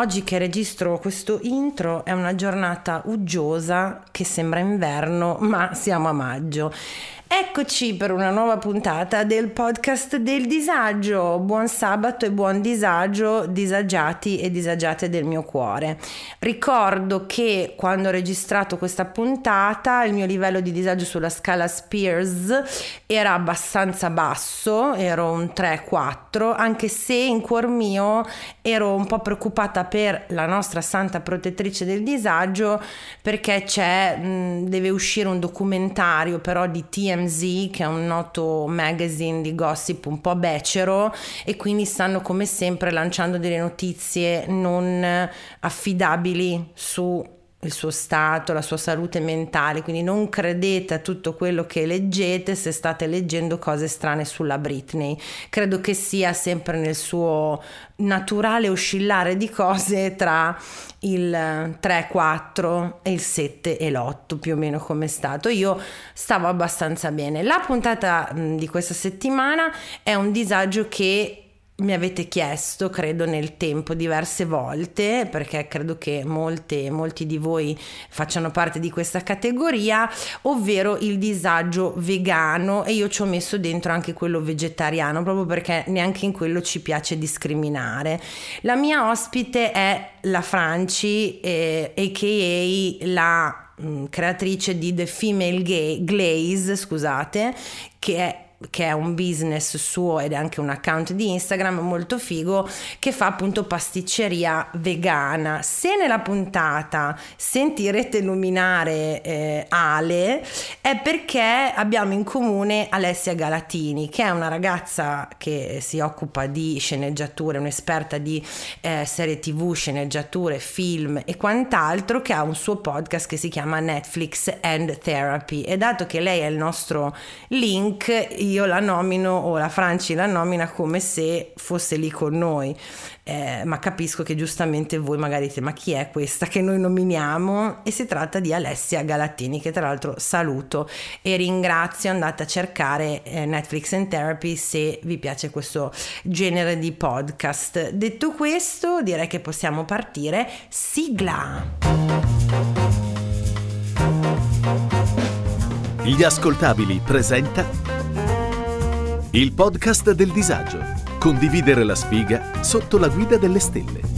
Oggi che registro questo intro è una giornata uggiosa che sembra inverno, ma siamo a maggio. Eccoci per una nuova puntata del podcast del disagio. Buon sabato e buon disagio, disagiati e disagiate del mio cuore. Ricordo che quando ho registrato questa puntata il mio livello di disagio sulla scala Spears era abbastanza basso, ero un 3-4, anche se in cuor mio ero un po' preoccupata per la nostra santa protettrice del disagio perché c'è, deve uscire un documentario però di TM TMZ, che è un noto magazine di gossip un po' becero, e quindi stanno come sempre lanciando delle notizie non affidabili su il suo stato, la sua salute mentale, quindi non credete a tutto quello che leggete se state leggendo cose strane sulla Britney. Credo che sia sempre nel suo naturale oscillare di cose tra il 3, 4 e il 7 e l'8 più o meno come è stato. Io stavo abbastanza bene. La puntata di questa settimana è un disagio che mi avete chiesto, credo nel tempo, diverse volte, perché credo che molte, molti di voi facciano parte di questa categoria, ovvero il disagio vegano e io ci ho messo dentro anche quello vegetariano, proprio perché neanche in quello ci piace discriminare. La mia ospite è la Franci, eh, a.k.a. la mh, mm, creatrice di The Female Gay, Glaze, scusate, che è che è un business suo ed è anche un account di Instagram molto figo che fa appunto pasticceria vegana. Se nella puntata sentirete nominare eh, Ale è perché abbiamo in comune Alessia Galatini che è una ragazza che si occupa di sceneggiature, un'esperta di eh, serie tv, sceneggiature, film e quant'altro che ha un suo podcast che si chiama Netflix and Therapy e dato che lei è il nostro link io la nomino o la Franci la nomina come se fosse lì con noi. Eh, ma capisco che giustamente voi magari dite ma chi è questa che noi nominiamo? E si tratta di Alessia Galattini che tra l'altro saluto e ringrazio. Andate a cercare eh, Netflix and Therapy se vi piace questo genere di podcast. Detto questo direi che possiamo partire. Sigla. Gli ascoltabili presenta il podcast del disagio. Condividere la sfiga sotto la guida delle stelle.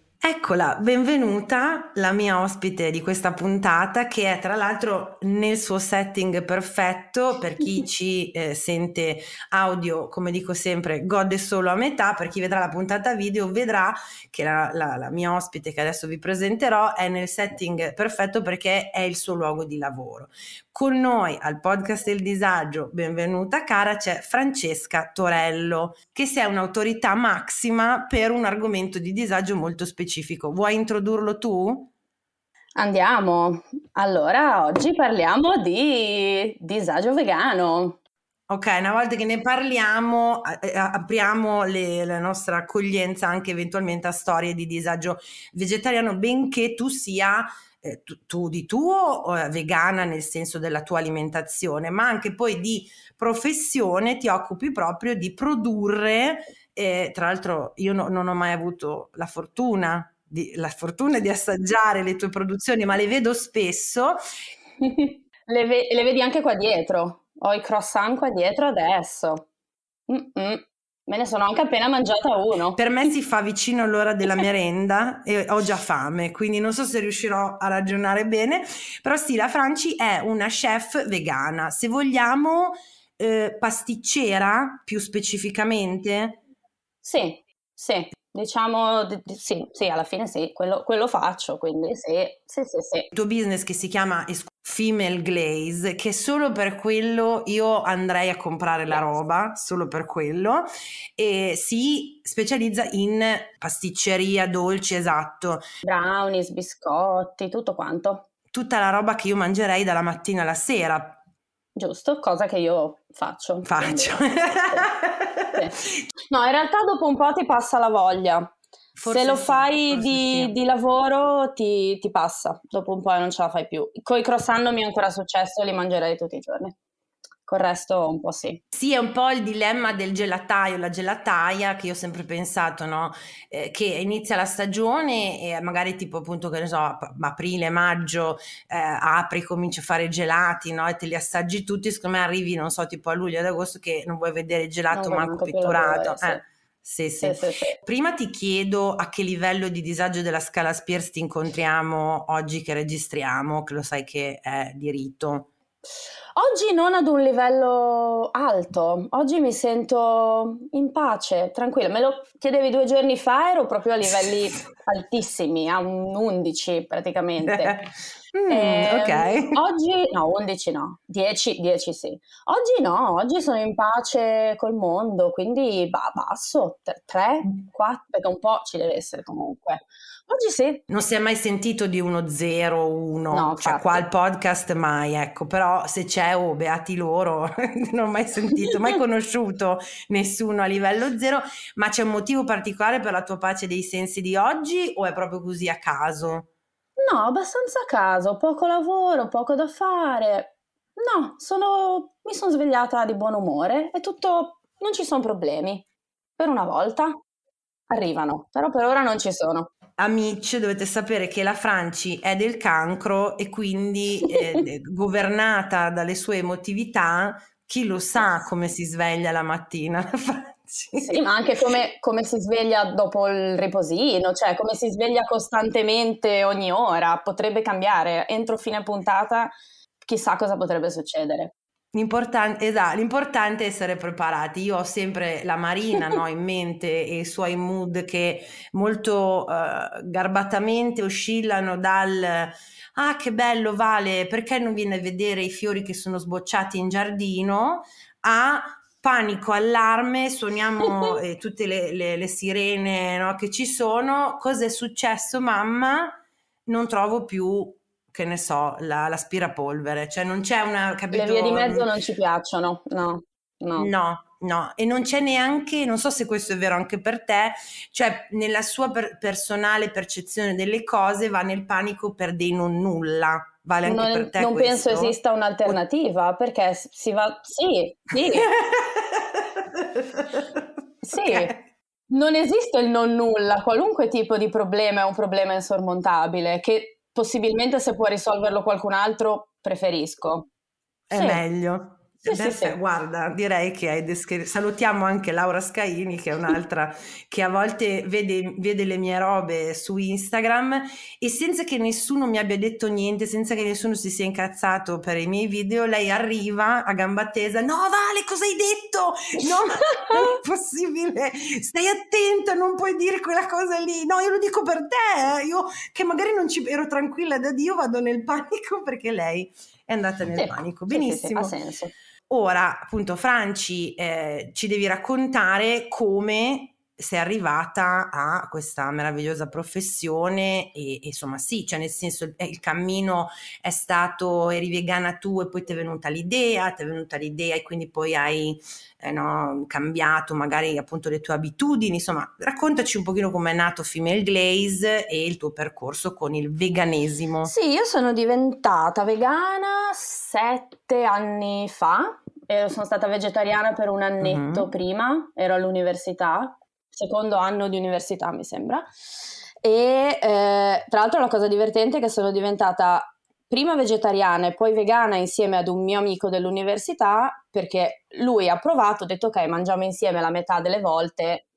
Eccola, benvenuta, la mia ospite di questa puntata che è tra l'altro nel suo setting perfetto per chi ci eh, sente audio, come dico sempre, gode solo a metà, per chi vedrà la puntata video vedrà che la, la, la mia ospite che adesso vi presenterò è nel setting perfetto perché è il suo luogo di lavoro. Con noi al podcast del disagio, benvenuta cara, c'è Francesca Torello, che sei un'autorità massima per un argomento di disagio molto specifico. Vuoi introdurlo tu? Andiamo. Allora, oggi parliamo di disagio vegano. Ok, una volta che ne parliamo, apriamo le, la nostra accoglienza anche eventualmente a storie di disagio vegetariano, benché tu sia eh, tu, tu, di tuo eh, vegana nel senso della tua alimentazione, ma anche poi di professione ti occupi proprio di produrre. Eh, tra l'altro io no, non ho mai avuto la fortuna di, la fortuna di assaggiare le tue produzioni, ma le vedo spesso. le, ve- le, vedi anche qua dietro. Ho i croissant qua dietro adesso. Mm-mm. Me ne sono anche appena mangiata uno. Per me si fa vicino l'ora della merenda e ho già fame, quindi non so se riuscirò a ragionare bene, però sì, la Franci è una chef vegana, se vogliamo eh, pasticcera più specificamente. Sì, sì. Diciamo sì, sì, alla fine sì, quello, quello faccio, quindi sì, sì, sì, sì. Il tuo business che si chiama Female Glaze, che solo per quello io andrei a comprare la roba, solo per quello, e si specializza in pasticceria, dolci, esatto. Brownies, biscotti, tutto quanto. Tutta la roba che io mangerei dalla mattina alla sera, Giusto, cosa che io faccio. Faccio. No, in realtà dopo un po' ti passa la voglia. Forse Se lo sì, fai di, sì. di, lavoro ti, ti, passa, dopo un po' non ce la fai più. Con i croissant mi è ancora successo, li mangerei tutti i giorni col resto un po' sì. Sì, è un po' il dilemma del gelataio, la gelataia, che io ho sempre pensato, no? Eh, che inizia la stagione e magari tipo appunto, che ne so, aprile, maggio, eh, apri, cominci a fare gelati, no? E te li assaggi tutti, secondo me arrivi, non so, tipo a luglio, ad agosto che non vuoi vedere il gelato non manco pitturato. Eh. Sì, sì. Sì, sì, Prima ti chiedo a che livello di disagio della scala Spears ti incontriamo oggi che registriamo, che lo sai che è diritto. Oggi non ad un livello alto, oggi mi sento in pace, tranquilla. Me lo chiedevi due giorni fa, ero proprio a livelli altissimi, a un 11 praticamente. mm, eh, ok. Oggi, no, 11 no, 10, 10 sì. Oggi no, oggi sono in pace col mondo, quindi bah, basso, 3, 4, perché un po' ci deve essere comunque. Oggi sì. Non si è mai sentito di uno 0, 1, no, cioè qua al podcast mai, ecco, però se c'è, oh, beati loro, non ho mai sentito, mai conosciuto nessuno a livello 0, ma c'è un motivo particolare per la tua pace dei sensi di oggi o è proprio così a caso? No, abbastanza a caso, poco lavoro, poco da fare. No, sono, mi sono svegliata di buon umore e tutto, non ci sono problemi. Per una volta arrivano, però per ora non ci sono amici, dovete sapere che la Franci è del cancro e quindi eh, governata dalle sue emotività, chi lo sa come si sveglia la mattina la Franci. Sì, ma anche come, come, si sveglia dopo il riposino, cioè come si sveglia costantemente ogni ora, potrebbe cambiare. Entro fine puntata chissà cosa potrebbe succedere. L'importante, esatto, l'importante è essere preparati. Io ho sempre la Marina no, in mente e i suoi mood che molto uh, garbatamente oscillano dal ah che bello Vale, perché non viene a vedere i fiori che sono sbocciati in giardino a panico, allarme, suoniamo eh, tutte le, le, le sirene no, che ci sono, cosa è successo mamma? Non trovo più che ne so, la, l'aspirapolvere, cioè non c'è una... Capito? Le vie di mezzo non ci piacciono, no. No. no, no, e non c'è neanche, non so se questo è vero anche per te, cioè nella sua per- personale percezione delle cose va nel panico per dei non nulla. Vale anche non, per te non questo? penso esista un'alternativa perché si va, sì, sì. sì. Okay. Non esiste il non nulla, qualunque tipo di problema è un problema insormontabile che possibilmente se può risolverlo qualcun altro, preferisco. È sì. meglio. Sì, sì, sì. Guarda, direi che hai descritto. Salutiamo anche Laura Scaini, che è un'altra che a volte vede, vede, le mie robe su Instagram e senza che nessuno mi abbia detto niente, senza che nessuno si sia incazzato per i miei video, lei arriva a gamba tesa: No, Vale, cosa hai detto? No, ma non è possibile. Stai attenta, non puoi dire quella cosa lì. No, io lo dico per te. Eh. Io che magari non ci ero tranquilla da Dio, vado nel panico perché lei è andata nel panico. Benissimo. Ha senso. Ora, appunto, Franci, eh, ci devi raccontare come sei arrivata a questa meravigliosa professione e, e insomma sì, cioè nel senso il, il, cammino è stato, eri vegana tu e poi ti è venuta l'idea, ti è venuta l'idea e quindi poi hai eh, no, cambiato magari appunto le tue abitudini, insomma raccontaci un pochino come è nato Female Glaze e il tuo percorso con il veganesimo. Sì, io sono diventata vegana sette anni fa sono stata vegetariana per un annetto uh-huh. prima, ero all'università, secondo anno di università mi sembra. E eh, tra l'altro la cosa divertente è che sono diventata prima vegetariana e poi vegana insieme ad un mio amico dell'università perché lui ha provato, ha detto ok mangiamo insieme la metà delle volte.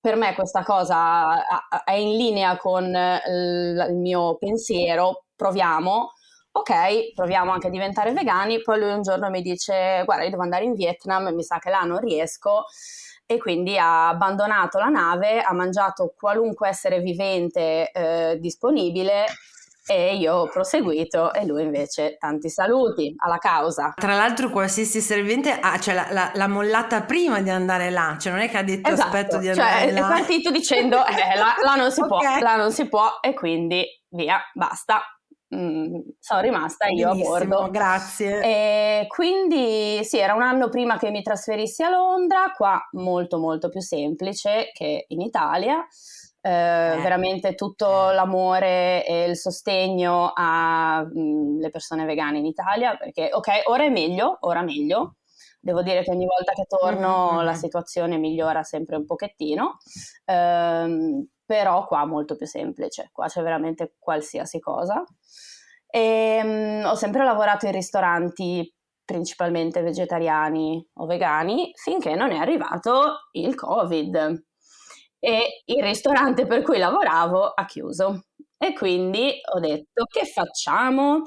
Per me questa cosa è in linea con il mio pensiero, proviamo ok, proviamo anche a diventare vegani, poi lui un giorno mi dice guarda io devo andare in Vietnam, mi sa che là non riesco e quindi ha abbandonato la nave, ha mangiato qualunque essere vivente eh, disponibile e io ho proseguito e lui invece tanti saluti alla causa. Tra l'altro qualsiasi essere vivente ha, cioè, la, la, l'ha mollata prima di andare là, cioè non è che ha detto esatto, aspetto di cioè, andare cioè, là. è partito dicendo eh, là, là, non si okay. può, là non si può e quindi via, basta. Mm, sono rimasta io Benissimo, a bordo. Grazie. E quindi sì, era un anno prima che mi trasferissi a Londra, qua molto molto più semplice che in Italia. Eh, eh. veramente tutto eh. l'amore e il sostegno alle mm, persone vegane in Italia, perché ok, ora è meglio, ora meglio. Devo dire che ogni volta che torno mm-hmm. la situazione migliora sempre un pochettino, ehm, però qua molto più semplice, qua c'è veramente qualsiasi cosa. E, um, ho sempre lavorato in ristoranti principalmente vegetariani o vegani finché non è arrivato il Covid e il ristorante per cui lavoravo ha chiuso. E quindi ho detto che facciamo?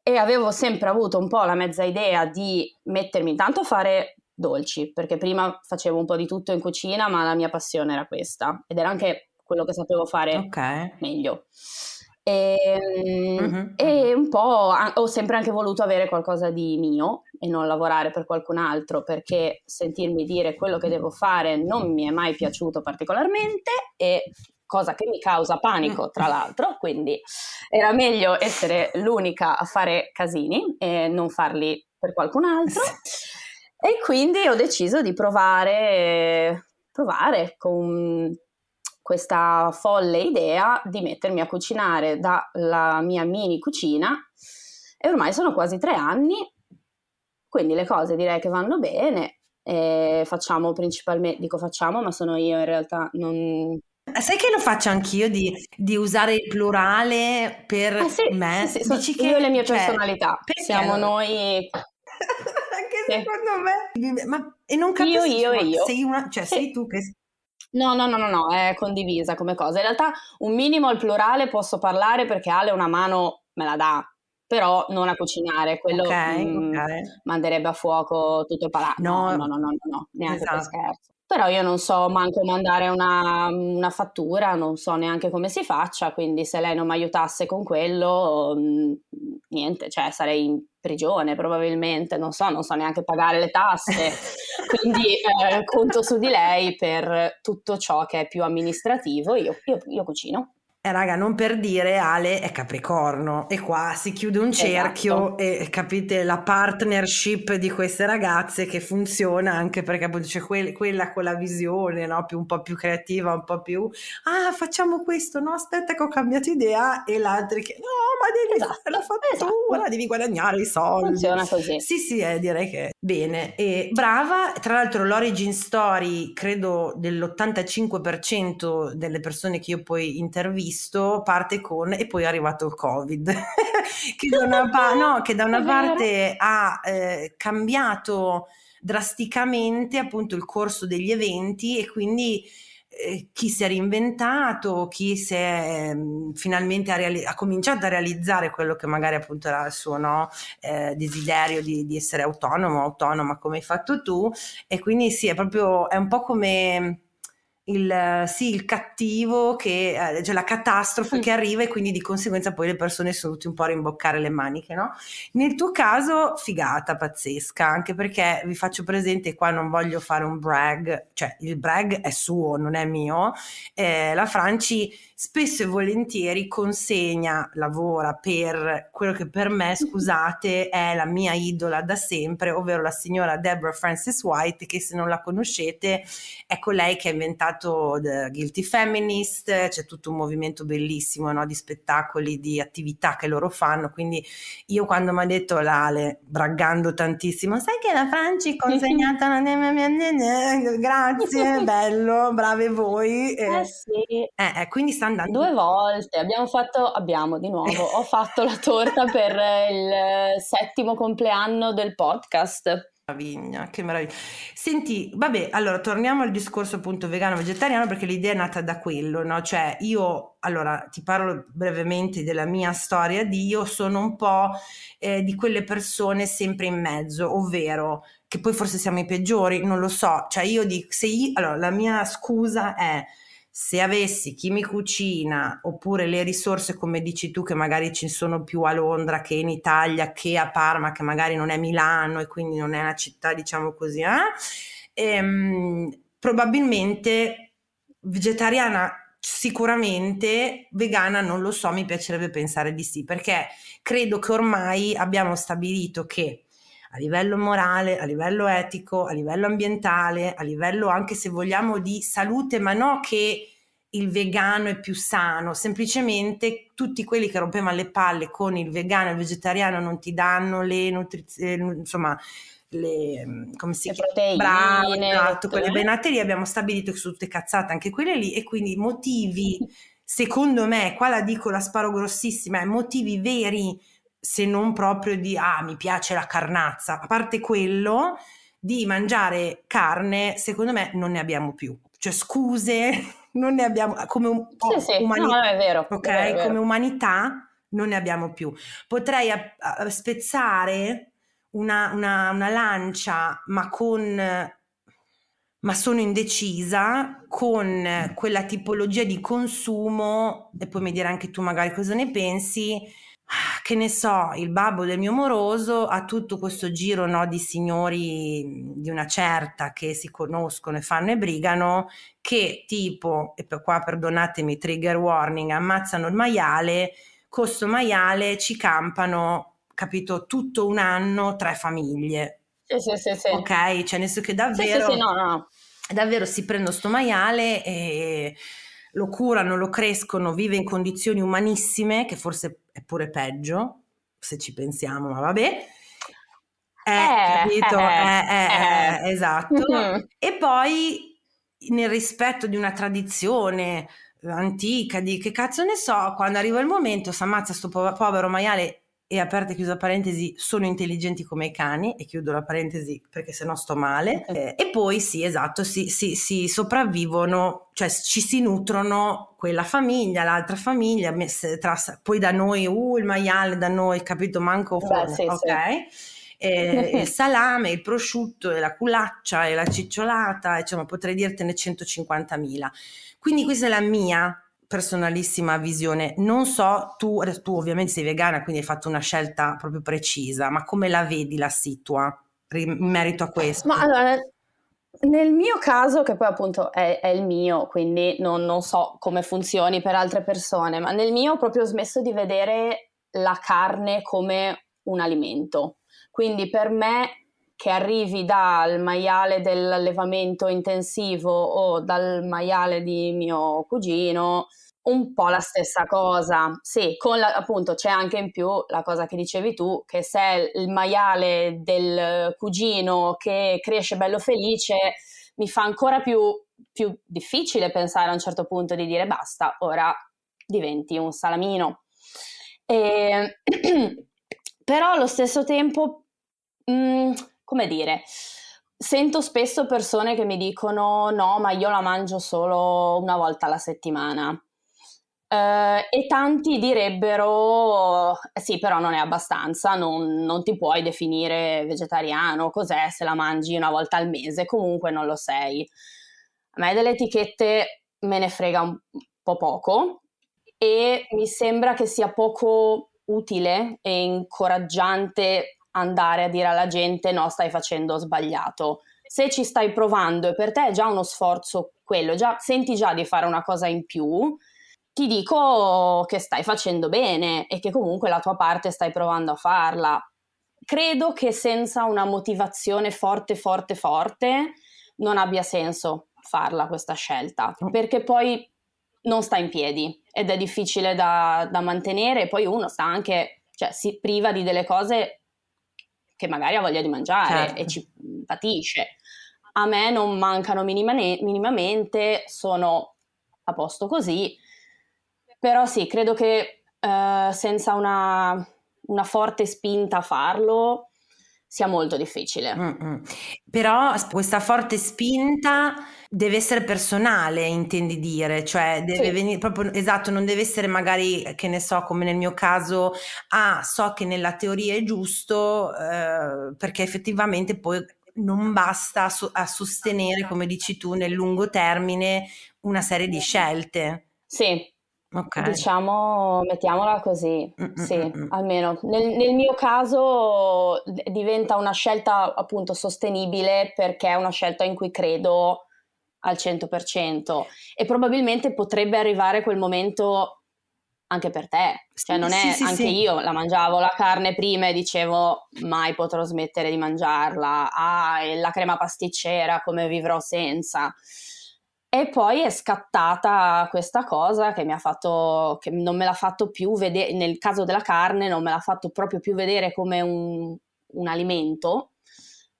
E avevo sempre avuto un po' la mezza idea di mettermi intanto a fare dolci, perché prima facevo un po' di tutto in cucina, ma la mia passione era questa ed era anche quello che sapevo fare okay. meglio. E, uh-huh. e, un po' ho sempre anche voluto avere qualcosa di mio e non lavorare per qualcun altro perché sentirmi dire quello che devo fare non mi è mai piaciuto particolarmente e cosa che mi causa panico tra l'altro, quindi era meglio essere l'unica a fare casini e non farli per qualcun altro. E quindi ho deciso di provare, provare con questa folle idea di mettermi a cucinare dalla mia mini cucina e ormai sono quasi tre anni, quindi le cose direi che vanno bene. Facciamo principalmente, dico facciamo, ma sono io in realtà, non, Sai che lo faccio anch'io di, di usare il plurale per ah, sì, me? Sì, sì, Dici che, io e le mie cioè, personalità, siamo noi... Anche secondo me. Ma, e non capisco, io, io io. Sei, una, cioè, sei tu che No, no, no, no, no, è condivisa come cosa. In realtà un minimo al plurale posso parlare perché Ale una mano me la dà, però non a cucinare, quello okay, mh, mm, okay. manderebbe a fuoco tutto il palazzo. No, no, no, no, no, no neanche esatto. per scherzo. Però io non so manco mandare una, una, fattura, non so neanche come si faccia, quindi se lei non mi aiutasse con quello, mh, niente, cioè sarei in prigione probabilmente, non so, non so neanche pagare le tasse, quindi eh, conto su di lei per tutto ciò che è più amministrativo, io, io, io cucino. Eh, raga, non per dire Ale è Capricorno e qua si chiude un cerchio esatto. e capite la partnership di queste ragazze che funziona anche perché appunto c'è que- quella con la visione, no? più, un po' più creativa, un po' più ah facciamo questo, no aspetta che ho cambiato idea e l'altra che no ma devi esatto. fare la fattura, esatto. devi guadagnare i soldi. Funziona così. Sì sì, eh, direi che bene e brava, tra l'altro l'origin story credo dell'85% delle persone che io poi intervisto visto parte con e poi è arrivato il covid che da una, pa- no, che da una parte ha eh, cambiato drasticamente appunto il corso degli eventi e quindi eh, chi si è reinventato, chi si è eh, finalmente ha, reali- ha, cominciato a realizzare quello che magari appunto era il suo no, eh, desiderio di, di, essere autonomo, autonoma come hai fatto tu e quindi sì è proprio è un po' come il, sì, il cattivo, che, eh, cioè la catastrofe mm. che arriva e quindi di conseguenza poi le persone sono tutte un po' a rimboccare le maniche, no? Nel tuo caso, figata, pazzesca, anche perché vi faccio presente, qua non voglio fare un brag, cioè il brag è suo, non è mio, eh, la Franci spesso e volentieri consegna, lavora per quello che per me, scusate, è la mia idola da sempre, ovvero la signora Deborah Francis White, che se non la conoscete è colei che ha inventato The Guilty Feminist, c'è tutto un movimento bellissimo no, di spettacoli, di attività che loro fanno, quindi io quando mi ha detto l'Ale, braggando tantissimo, sai che la Franci consegnata una... grazie, bello, brave voi. Eh, sì. Eh, eh, quindi sta andando. Due volte, abbiamo fatto, abbiamo di nuovo, ho fatto la torta per il settimo compleanno del podcast. Meraviglia, che meraviglia. Senti, vabbè, allora torniamo al discorso appunto vegano-vegetariano perché l'idea è nata da quello, no? Cioè io, allora ti parlo brevemente della mia storia di io sono un po' eh, di quelle persone sempre in mezzo, ovvero che poi forse siamo i peggiori, non lo so, cioè io dico, se io, allora la mia scusa è se avessi chi mi cucina oppure le risorse come dici tu che magari ci sono più a Londra che in Italia che a Parma che magari non è Milano e quindi non è una città diciamo così eh? ehm, probabilmente vegetariana sicuramente vegana non lo so mi piacerebbe pensare di sì perché credo che ormai abbiamo stabilito che a livello morale, a livello etico, a livello ambientale, a livello anche se vogliamo di salute, ma no che il vegano è più sano, semplicemente tutti quelli che rompevano le palle con il vegano e il vegetariano non ti danno le nutrizioni, insomma, le, come si chiama? proteine, Bravo, esatto, quelle eh? benate lì abbiamo stabilito che sono tutte cazzate anche quelle lì e quindi motivi, secondo me, qua la dico la sparo grossissima, motivi veri se non proprio di ah mi piace la carnazza, a parte quello di mangiare carne, secondo me non ne abbiamo più. Cioè scuse, non ne abbiamo come un, sì, sì. umanità, no, è vero, ok? È vero. Come umanità non ne abbiamo più. Potrei a, a spezzare una, una, una lancia, ma con ma sono indecisa con quella tipologia di consumo, e poi mi dirà anche tu magari cosa ne pensi, che ne so, il babbo del mio moroso ha tutto questo giro no, di signori di una certa che si conoscono e fanno e brigano, che tipo, e per qua perdonatemi, trigger warning, ammazzano il maiale, con questo maiale ci campano, capito, tutto un anno tre famiglie. Sì, sì, sì, sì. Ok, cioè nel senso che davvero, sì, sì, sì, no, no. davvero si prendono sto maiale e lo curano, lo crescono, vive in condizioni umanissime, che forse è pure peggio, se ci pensiamo, ma vabbè. Eh, eh capito? Eh, eh, eh, eh. esatto. Mm-hmm. E poi nel rispetto di una tradizione antica, di che cazzo ne so, quando arriva il momento, si ammazza sto povero maiale e aperta e chiusa parentesi, sono intelligenti come i cani, e chiudo la parentesi perché sennò sto male, eh, e poi sì, esatto, si, si, si, sopravvivono, cioè ci si nutrono quella famiglia, l'altra famiglia, tra, poi da noi, uh, il maiale da noi, capito, manco Beh, sì, ok? Sì. E, il salame, il prosciutto, e la culaccia, e la cicciolata, insomma potrei dirtene 150.000. Quindi questa è la mia personalissima visione. Non so, tu, tu ovviamente sei vegana, quindi hai fatto una scelta proprio precisa, ma come la vedi la situa in merito a questo? Ma allora, nel mio caso, che poi appunto è, è il mio, quindi non, non, so come funzioni per altre persone, ma nel mio ho proprio smesso di vedere la carne come un alimento. Quindi per me che arrivi dal maiale dell'allevamento intensivo o dal maiale di mio cugino, un po' la stessa cosa. Sì, con la, appunto c'è anche in più la cosa che dicevi tu, che se è il maiale del cugino che cresce bello felice, mi fa ancora più, più difficile pensare a un certo punto di dire basta, ora diventi un salamino. E, però allo stesso tempo... Mh, mm, come dire, sento spesso persone che mi dicono no, ma io la mangio solo una volta alla settimana. Uh, e tanti direbbero sì, però non è abbastanza, non, non, ti puoi definire vegetariano, cos'è se la mangi una volta al mese, comunque non lo sei. A me delle etichette me ne frega un po' poco e mi sembra che sia poco utile e incoraggiante andare a dire alla gente no, stai facendo sbagliato. Se ci stai provando e per te è già uno sforzo quello, già, senti già di fare una cosa in più, ti dico che stai facendo bene e che comunque la tua parte stai provando a farla. Credo che senza una motivazione forte, forte, forte non abbia senso farla questa scelta, perché poi non sta in piedi ed è difficile da, da mantenere e poi uno sta anche, cioè si priva di delle cose che magari ha voglia di mangiare certo. e ci patisce. A me non mancano minimane- minimamente, sono a posto così, però sì, credo che eh, senza una, una, forte spinta a farlo sia molto difficile. Mm-mm. Però questa forte spinta deve essere personale, intendi dire, cioè deve sì. venire proprio esatto, non deve essere magari che ne so, come nel mio caso, ah, so che nella teoria è giusto, eh, perché effettivamente poi non basta a, so- a sostenere, come dici tu, nel lungo termine una serie di scelte. Sì, Okay. Diciamo, mettiamola così, Mm-mm-mm. sì, almeno nel, nel, mio caso diventa una scelta appunto sostenibile perché è una scelta in cui credo al 100% e probabilmente potrebbe arrivare quel momento anche per te, cioè non è sì, sì, anche sì. io la mangiavo la carne prima e dicevo mai potrò smettere di mangiarla, ah, e la crema pasticcera come vivrò senza. E poi è scattata questa cosa che mi ha fatto, che non me l'ha fatto più vedere, nel caso della carne non me l'ha fatto proprio più vedere come un, un alimento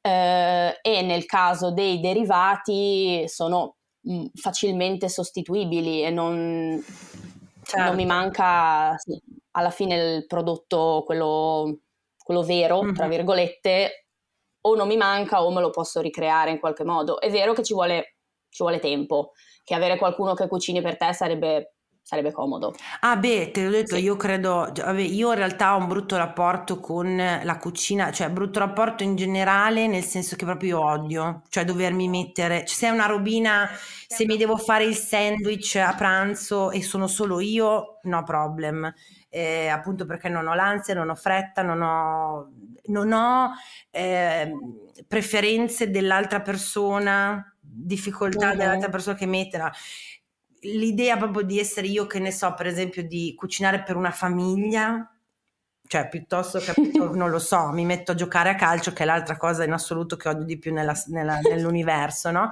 eh, e nel caso dei derivati sono mh, mm, facilmente sostituibili e non, certo. non, mi manca sì, alla fine il prodotto, quello, quello vero, mm-hmm. tra virgolette, o non mi manca o me lo posso ricreare in qualche modo. È vero che ci vuole ci vuole tempo, che avere qualcuno che cucini per te sarebbe sarebbe comodo. Ah beh, te l'ho detto, sì. io credo, io in realtà ho un brutto rapporto con la cucina, cioè brutto rapporto in generale, nel senso che proprio io odio, cioè dovermi mettere, cioè, se è una robina, se mi devo fare il sandwich a pranzo e sono solo io, no problem. Eh, appunto perché non ho l'ansia, non ho fretta, non ho, non ho eh, preferenze dell'altra persona difficoltà mm-hmm. dell'altra persona che metterà. L'idea proprio di essere io che ne so, per esempio, di cucinare per una famiglia, cioè piuttosto che non lo so, mi metto a giocare a calcio, che è l'altra cosa in assoluto che odio di più nella, nella, nell'universo, no?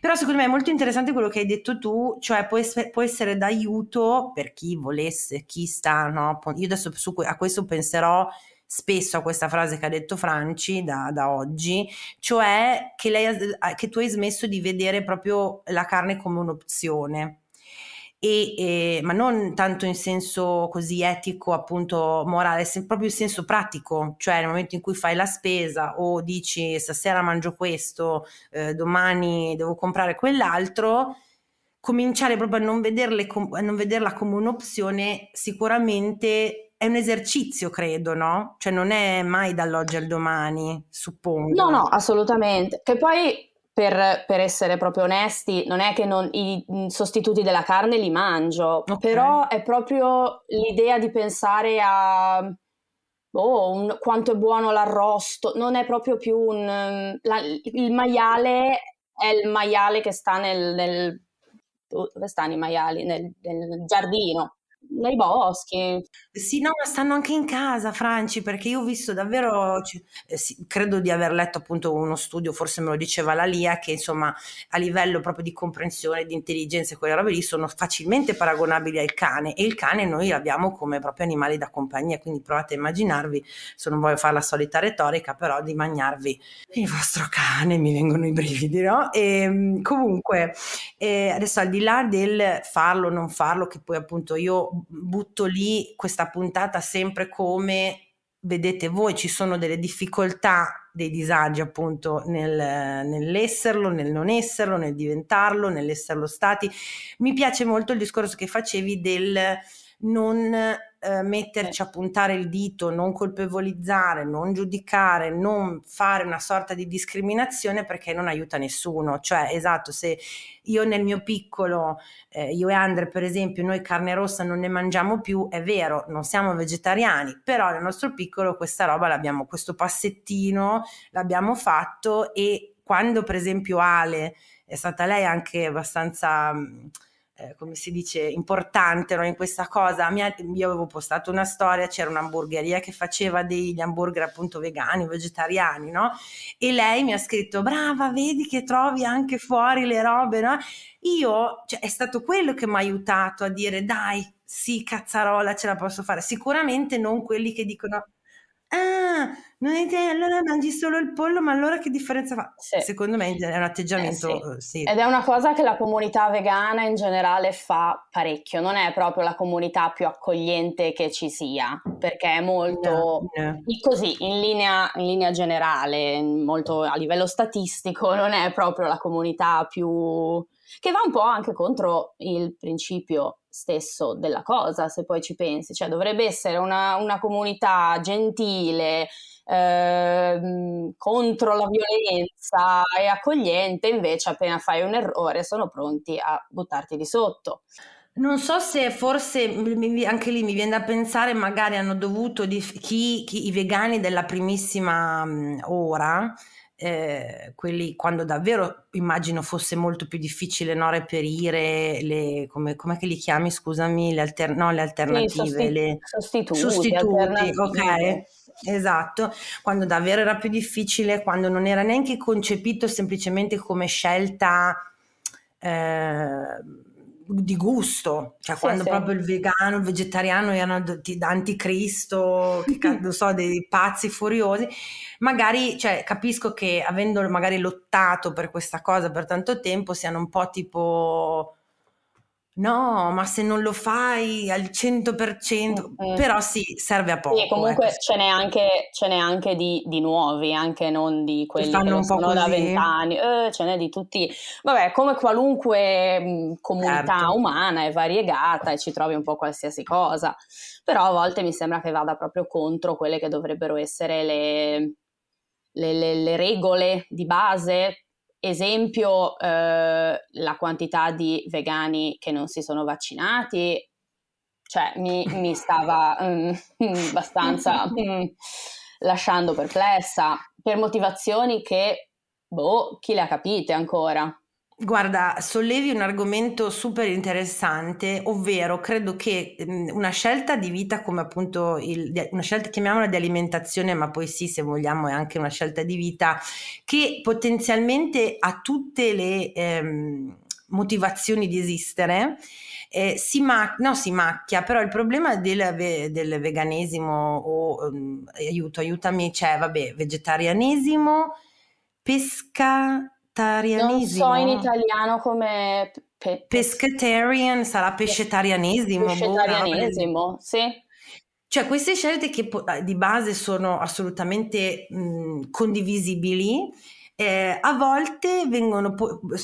Però secondo me è molto interessante quello che hai detto tu, cioè può essere, può essere d'aiuto per chi volesse, chi sta, no? Io adesso su, a questo penserò spesso a questa frase che ha detto Franci da, da oggi, cioè che, lei, che tu hai smesso di vedere proprio la carne come un'opzione. E, e, ma non tanto in senso così etico, appunto morale, proprio in senso pratico, cioè nel momento in cui fai la spesa o dici stasera mangio questo, eh, domani devo comprare quell'altro, cominciare proprio a non, vederle, a non vederla come un'opzione sicuramente è un esercizio, credo, no? Cioè non è mai dall'oggi al domani, suppongo. No, no, assolutamente. Che poi, per, per essere proprio onesti, non è che non, i sostituti della carne li mangio, okay. però è proprio l'idea di pensare a... Oh, un, quanto è buono l'arrosto, non è proprio più un... La, il maiale è il maiale che sta nel, nel dove stanno i maiali? Nel, nel giardino nei boschi. Sì, no, ma stanno anche in casa, Franci, perché io ho visto davvero, eh, credo di aver letto appunto uno studio, forse me lo diceva la Lia, che insomma a livello proprio di comprensione, di intelligenza e quelle robe lì sono facilmente paragonabili al cane e il cane noi l'abbiamo come proprio animali da compagnia, quindi provate a immaginarvi, se non voglio fare la solita retorica, però di mangiarvi il vostro cane, mi vengono i brividi, no? E ehm, comunque, eh, adesso al di là del farlo o non farlo, che poi appunto io butto lì questa puntata sempre come vedete voi ci sono delle difficoltà, dei disagi appunto nel, nell'esserlo, nel non esserlo, nel diventarlo, nell'esserlo stati. Mi piace molto il discorso che facevi del non eh, metterci a puntare il dito, non colpevolizzare, non giudicare, non fare una sorta di discriminazione perché non aiuta nessuno. Cioè, esatto, se io nel mio piccolo, eh, io e Andre per esempio, noi carne rossa non ne mangiamo più, è vero, non siamo vegetariani, però nel nostro piccolo questa roba l'abbiamo, questo passettino l'abbiamo fatto e quando per esempio Ale è stata lei anche abbastanza eh, come si dice, importante no, in questa cosa. Mia, io avevo postato una storia, c'era un'hamburgeria che faceva degli hamburger appunto vegani, vegetariani, no? E lei mi ha scritto, brava, vedi che trovi anche fuori le robe, no? Io, cioè, è stato quello che mi ha aiutato a dire, dai, sì, cazzarola, ce la posso fare. Sicuramente non quelli che dicono ah, non hai te, allora mangi solo il pollo, ma allora che differenza fa? Sì. Secondo me è un atteggiamento, Eh, eh, sì. Ed è una cosa che la comunità vegana in generale fa parecchio, non è proprio la comunità più accogliente che ci sia, perché è molto No, così, in linea, in linea generale, molto a livello statistico, non è proprio la comunità più... che va un po' anche contro il principio stesso della cosa, se poi ci pensi, cioè dovrebbe essere una, una comunità gentile, ehm, contro la violenza e accogliente, invece appena fai un errore sono pronti a buttarti di sotto. Non so se forse anche lì mi viene da pensare, magari hanno dovuto di- chi, chi- i vegani della primissima ora, eh, quelli quando davvero immagino fosse molto più difficile no, reperire le, come, com'è che li chiami, scusami, le, alter- no, le Sì, alternative, sosti- le sostituti, sostituti, ok, esatto, quando davvero era più difficile, quando non era neanche concepito semplicemente come scelta eh, di gusto, cioè Sì, quando sì. proprio il vegano, il vegetariano erano anticristo, che cazzo so, dei pazzi furiosi, magari, cioè, capisco che avendo magari lottato per questa cosa per tanto tempo siano un po' tipo no, ma se non lo fai al 100%, Mm-mm. però sì, serve a poco. Sì, comunque ecco. ce n'è anche, ce n'è anche di, di nuovi, anche non di quelli che, po' sono da vent'anni, eh, ce n'è di tutti. Vabbè, come qualunque mh, comunità Certo. umana è variegata e ci trovi un po' qualsiasi cosa, però a volte mi sembra che vada proprio contro quelle che dovrebbero essere le, le- le- le regole di base. Esempio, eh, la quantità di vegani che non si sono vaccinati, cioè mi, mi stava mm, abbastanza mm, lasciando perplessa per motivazioni che, boh, chi le ha capite ancora? Guarda, sollevi un argomento super interessante, ovvero credo che mm, una scelta di vita come appunto il- una scelta, chiamiamola di alimentazione, ma poi sì, se vogliamo è anche una scelta di vita che potenzialmente ha tutte le ehm, motivazioni di esistere. eh, si, ma- no, si macchia, però il problema del, ve- del veganesimo o ehm, aiuto, aiutami, c'è, vabbè, vegetarianesimo, pescatarianesimo. Non so in italiano come pe- Pescatarian sarà roba del- pescetarianesimo, sì. Cioè, queste scelte che di base sono assolutamente mh, condivisibili, eh, a volte vengono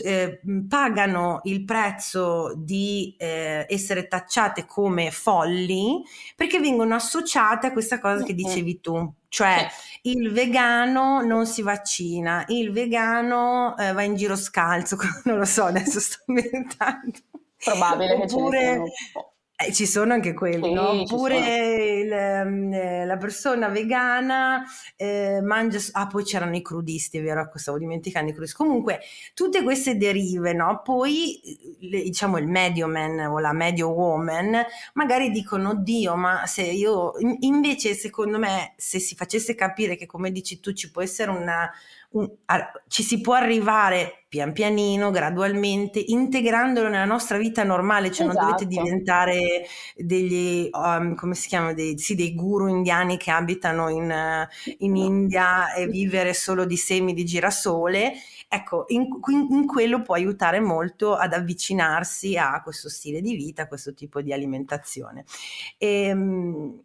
eh, pagano il prezzo di eh, essere tacciate come folli perché vengono associate a questa cosa che dicevi tu, cioè il vegano non si vaccina, il vegano eh, va in giro scalzo, non lo so, adesso sto inventando. Probabile che ce ne Oppure- siano. Eh, ci sono anche quelli, Sì, no? Oppure il, ehm, eh, la persona vegana eh, mangia... Ah, poi c'erano i crudisti, vero? Ecco, Stavo dimenticando i crudisti. Comunque, tutte queste derive, no? Poi, eh, le- diciamo, il medio man o la medio woman magari dicono, Dio, ma se io... in- Invece, secondo me, se si facesse capire che, come dici tu, ci può essere una... un- a- ci si può arrivare pian pianino, gradualmente, integrandolo nella nostra vita normale, cioè non dovete Esatto. diventare degli, um, come si chiama, dei, sì, dei guru indiani che abitano in, in India e vivere solo di semi di girasole. Ecco, in, in- in quello può aiutare molto ad avvicinarsi a questo stile di vita, a questo tipo di alimentazione. Ehm,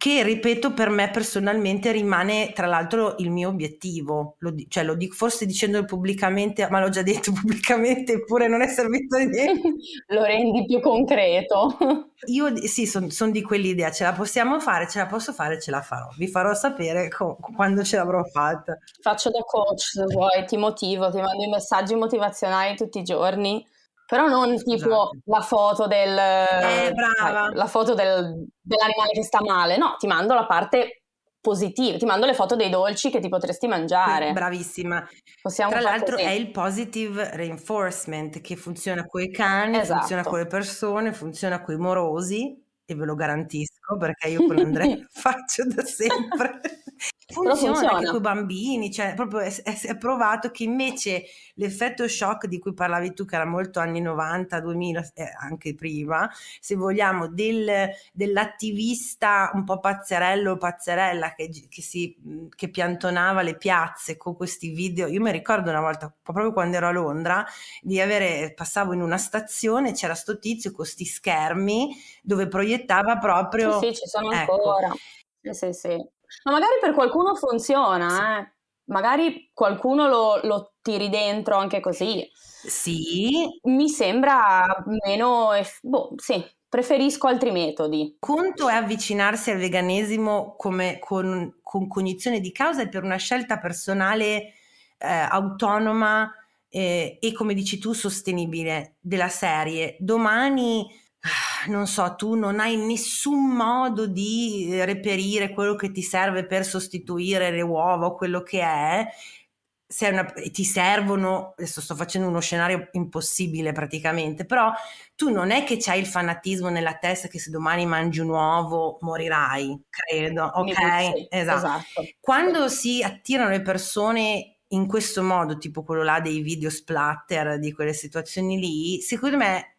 che ripeto per me personalmente rimane tra l'altro il mio obiettivo, lo, cioè lo dico forse dicendolo pubblicamente, ma l'ho già detto pubblicamente eppure non è servito a niente. Lo rendi più concreto. Io sì, sono di quell'idea, ce la possiamo fare, ce la posso fare, ce la farò. Vi farò sapere co- quando ce l'avrò fatta. Faccio da coach se vuoi, ti motivo, ti mando i messaggi motivazionali tutti i giorni, però non tipo Scusate. la foto del, Eh, brava. sai, la foto del- dell'animale che sta male, no, ti mando la parte positiva, ti mando le foto dei dolci che ti potresti mangiare. Bravissima. Possiamo Tra l'altro così. è il positive reinforcement che funziona con i cani, Esatto. funziona con le persone, funziona con i morosi e ve lo garantisco perché io con Andrea faccio da sempre. Funziona, funziona. anche con i bambini, cioè proprio è, è, provato che invece l'effetto shock di cui parlavi tu, che era molto anni 90, 2000, eh, anche prima, se vogliamo, del, dell'attivista un po' pazzerello o pazzerella che, che, si, che piantonava le piazze con questi video. Io mi ricordo una volta, proprio quando ero a Londra, di avere, passavo in una stazione, c'era sto tizio con questi schermi dove proiettava proprio... Sì, sì ci sono ecco. ancora. Sì, sì, sì. Ma magari per qualcuno funziona, eh. Magari qualcuno lo, lo tiri dentro anche così. Sì. Mi sembra meno... Boh, sì, preferisco altri metodi. Conto è avvicinarsi al veganesimo come con, con cognizione di causa e per una scelta personale eh, autonoma eh, e come dici tu sostenibile della serie. Domani non so, tu non hai nessun modo di reperire quello che ti serve per sostituire le uova o quello che è, una, ti servono, adesso sto facendo uno scenario impossibile praticamente, però tu non è che c'hai il fanatismo nella testa che se domani mangi un uovo morirai, credo, ok? Sì, esatto. esatto. Quando si attirano le persone in questo modo, tipo quello là dei video splatter di quelle situazioni lì, secondo me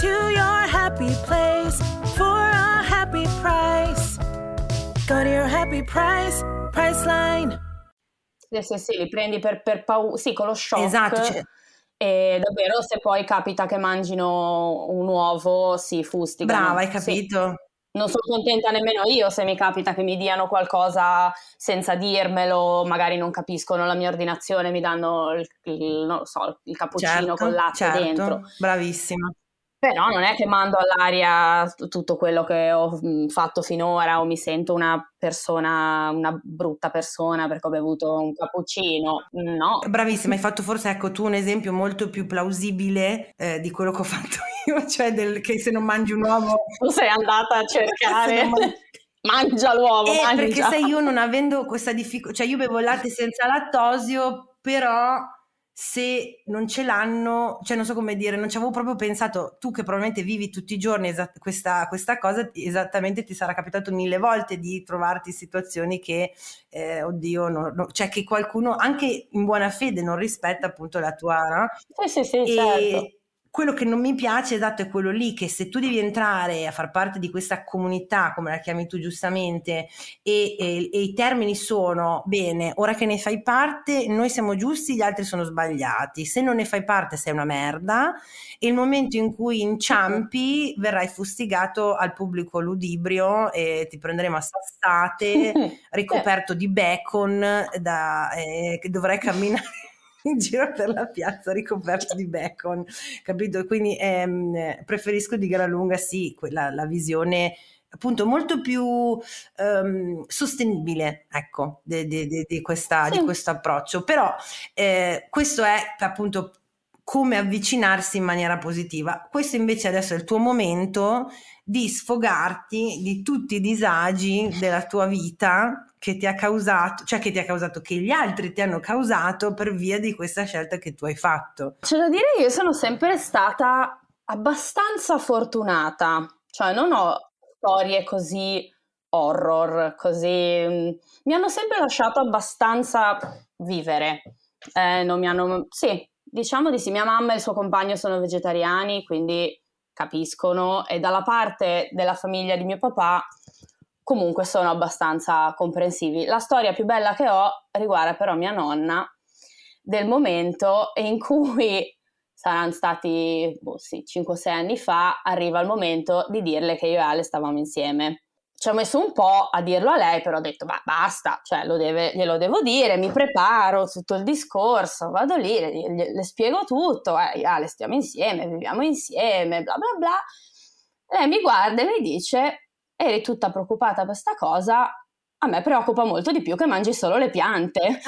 To your happy place for a happy price. Go to your happy price, Priceline. Sì, sì, sì, li prendi per, per paura, sì, con lo shock. Esatto. Cioè... E davvero, se poi capita che mangino un uovo, si fustigano. Brava, hai capito? Sì. Non sono contenta nemmeno io se mi capita che mi diano qualcosa senza dirmelo, magari non capiscono la mia ordinazione, mi danno il, il, so, il cappuccino certo, con latte certo. dentro. Bravissima. Però non è che mando all'aria tutto quello che ho mm, fatto finora o mi sento una persona, una brutta persona perché ho bevuto un cappuccino. No. Bravissima, hai fatto forse ecco tu un esempio molto più plausibile eh, di quello che ho fatto io, cioè del, che se non mangi un uovo... Tu sei andata a cercare... mangia l'uovo, eh, mangia. Perché sai, io non avendo questa difficoltà, cioè io bevo latte senza lattosio, però se non ce l'hanno, cioè non so come dire, non ci avevo proprio pensato, tu che probabilmente vivi tutti i giorni esatt- questa, questa, cosa, esattamente ti sarà capitato mille volte di trovarti in situazioni che, eh, oddio, no, no, cioè che qualcuno anche in buona fede non rispetta appunto la tua... No? Sì, sì, sì, e, certo quello che non mi piace esatto è quello lì che se tu devi entrare a far parte di questa comunità come la chiami tu giustamente e, e, e, i termini sono bene ora che ne fai parte noi siamo giusti gli altri sono sbagliati. Se non ne fai parte sei una merda. E il momento in cui inciampi verrai fustigato al pubblico ludibrio e ti prenderemo a sassate ricoperto di bacon da, eh, che dovrai camminare in giro per la piazza ricoperto di bacon, capito? Quindi ehm, preferisco di gran lunga sì, quella, la visione appunto molto più um, sostenibile, ecco, di, di, di, di questo approccio. Però eh, questo è appunto come avvicinarsi in maniera positiva. Questo invece adesso è il tuo momento di sfogarti di tutti i disagi della tua vita che ti ha causato, cioè che ti ha causato, che gli altri ti hanno causato per via di questa scelta che tu hai fatto. C'è da dire, io sono sempre stata abbastanza fortunata, cioè non ho storie così horror, così... Mm, mi hanno sempre lasciato abbastanza vivere. Eh, non mi hanno... Sì, diciamo di sì. Mia mamma e il suo compagno sono vegetariani, quindi capiscono. E dalla parte della famiglia di mio papà comunque sono abbastanza comprensivi. La storia più bella che ho riguarda però mia nonna del momento in cui saranno stati boh, sì, 5-6 anni fa, arriva il momento di dirle che io e Ale stavamo insieme. Ci ho messo un po' a dirlo a lei, però ho detto, ma basta, cioè deve, glielo devo dire, mi preparo tutto il discorso, vado lì, le, le, spiego tutto, eh, Ale stiamo insieme, viviamo insieme, bla bla bla. Lei mi guarda e mi dice, eri tutta preoccupata per questa cosa, a me preoccupa molto di più che mangi solo le piante.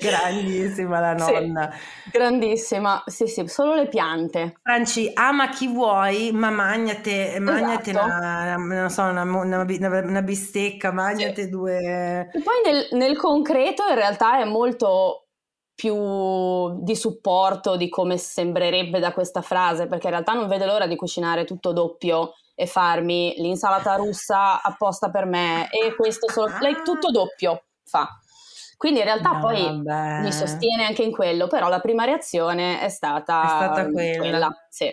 Grandissima la nonna. Sì, grandissima, sì, sì, solo le piante. Franci, ama chi vuoi, ma magnate, magnate esatto. una, so, una, una, una bistecca, magnate sì. due... E poi nel, nel concreto in realtà è molto più di supporto di come sembrerebbe da questa frase, perché in realtà non vedo l'ora di cucinare tutto doppio e farmi l'insalata russa apposta per me e questo solo... Lei tutto doppio fa. Quindi in realtà no, poi vabbè. mi sostiene anche in quello, però la prima reazione è stata, è stata quella. quella sì.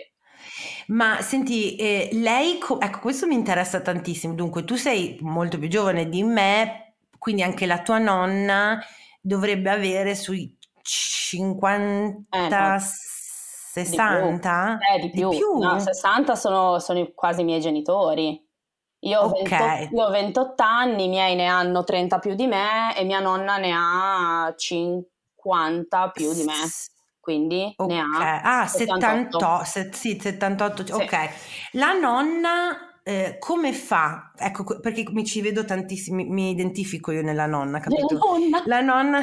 Ma senti, eh, lei, ecco, questo mi interessa tantissimo. Dunque, tu sei molto più giovane di me, quindi anche la tua nonna dovrebbe avere sui 50, eh, no. 60? Di più. Eh, di più. Di più? No, 60 sono, sono quasi i miei genitori. Io ho, okay. 28, io ho 28 anni, i miei ne hanno 30 più di me e mia nonna ne ha 50 più di me. Quindi okay. ne ha ah, 78. Se, sì, 78. Sì. Ok. La nonna eh, come fa? Ecco, perché mi ci vedo tantissimo, mi, mi identifico io nella nonna, capito? La nonna. La nonna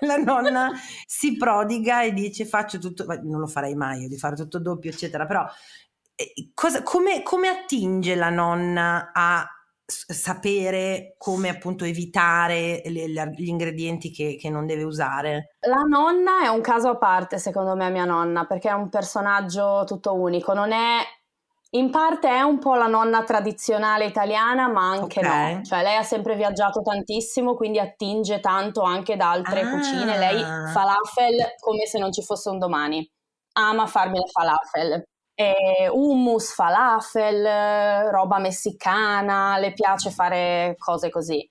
la nonna si prodiga e dice faccio tutto, non lo farei mai di fare tutto doppio, eccetera, però cosa, come, come attinge la nonna a sapere come appunto evitare le, le, gli ingredienti che, che, non deve usare? La nonna è un caso a parte, secondo me, mia nonna, perché è un personaggio tutto unico. Non è. In parte è un po' la nonna tradizionale italiana, ma anche okay. no. Cioè, lei ha sempre viaggiato tantissimo, quindi attinge tanto anche da altre ah. cucine. Lei falafel come se non ci fosse un domani. Ama farmi le falafel eh, hummus, falafel, roba messicana, le piace fare cose così.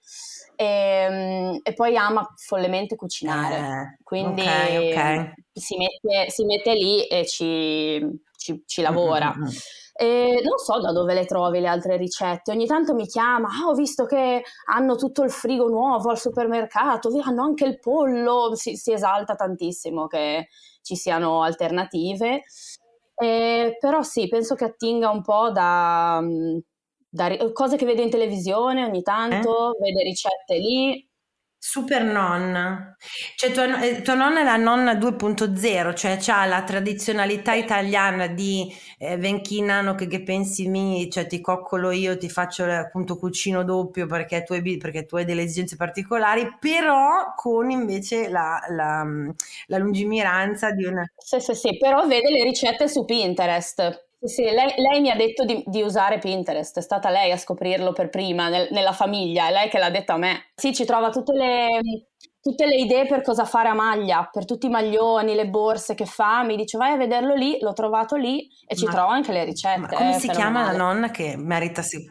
E, ehm, e poi ama follemente cucinare, eh, quindi okay, okay. Si, mette, si, mette, lì e ci, ci, ci lavora. Mm-hmm. E non so da dove le trovi le altre ricette. Ogni tanto mi chiama, ah, ho visto che hanno tutto il frigo nuovo al supermercato, hanno anche il pollo. Si, si esalta tantissimo che ci siano alternative. Eh, però sì, penso che attinga un po' da, da cose che vede in televisione ogni tanto, eh? vede ricette lì Super nonna, cioè tua, eh, tua, nonna è la nonna 2.0, cioè ha la tradizionalità italiana di eh, venchinano che, che pensi mi, cioè ti coccolo io, ti faccio appunto cucino doppio perché tu hai, perché tu hai delle esigenze particolari, però con invece la, la, la lungimiranza di una... Sì, sì, sì, però vede le ricette su Pinterest. Sì, lei, lei, mi ha detto di, di, usare Pinterest, è stata lei a scoprirlo per prima nel, nella famiglia, è lei che l'ha detto a me. Sì, ci trova tutte le, tutte le, idee per cosa fare a maglia, per tutti i maglioni, le borse che fa, mi dice vai a vederlo lì, l'ho trovato lì e ci ma, trova anche le ricette. Ma come si chiama la nonna che merita sì?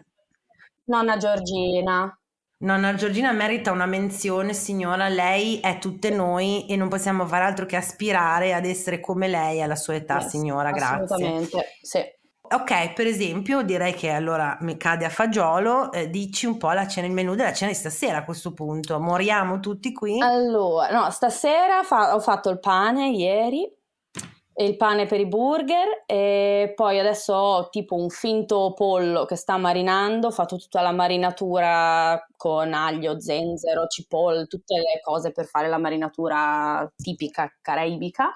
Nonna Giorgina. Nonna Giorgina merita una menzione, signora. Lei è tutte noi e non possiamo fare altro che aspirare ad essere come lei alla sua età, yes, signora. Grazie. Assolutamente, sì. Ok, per esempio, direi che allora mi cade a fagiolo, eh, dici un po' la cena, il menù della cena di stasera a questo punto. Moriamo tutti qui? Allora, no, stasera fa- ho fatto il pane ieri il pane per i burger e poi adesso ho tipo un finto pollo che sta marinando, ho fatto tutta la marinatura con aglio, zenzero, cipolle, tutte le cose per fare la marinatura tipica caraibica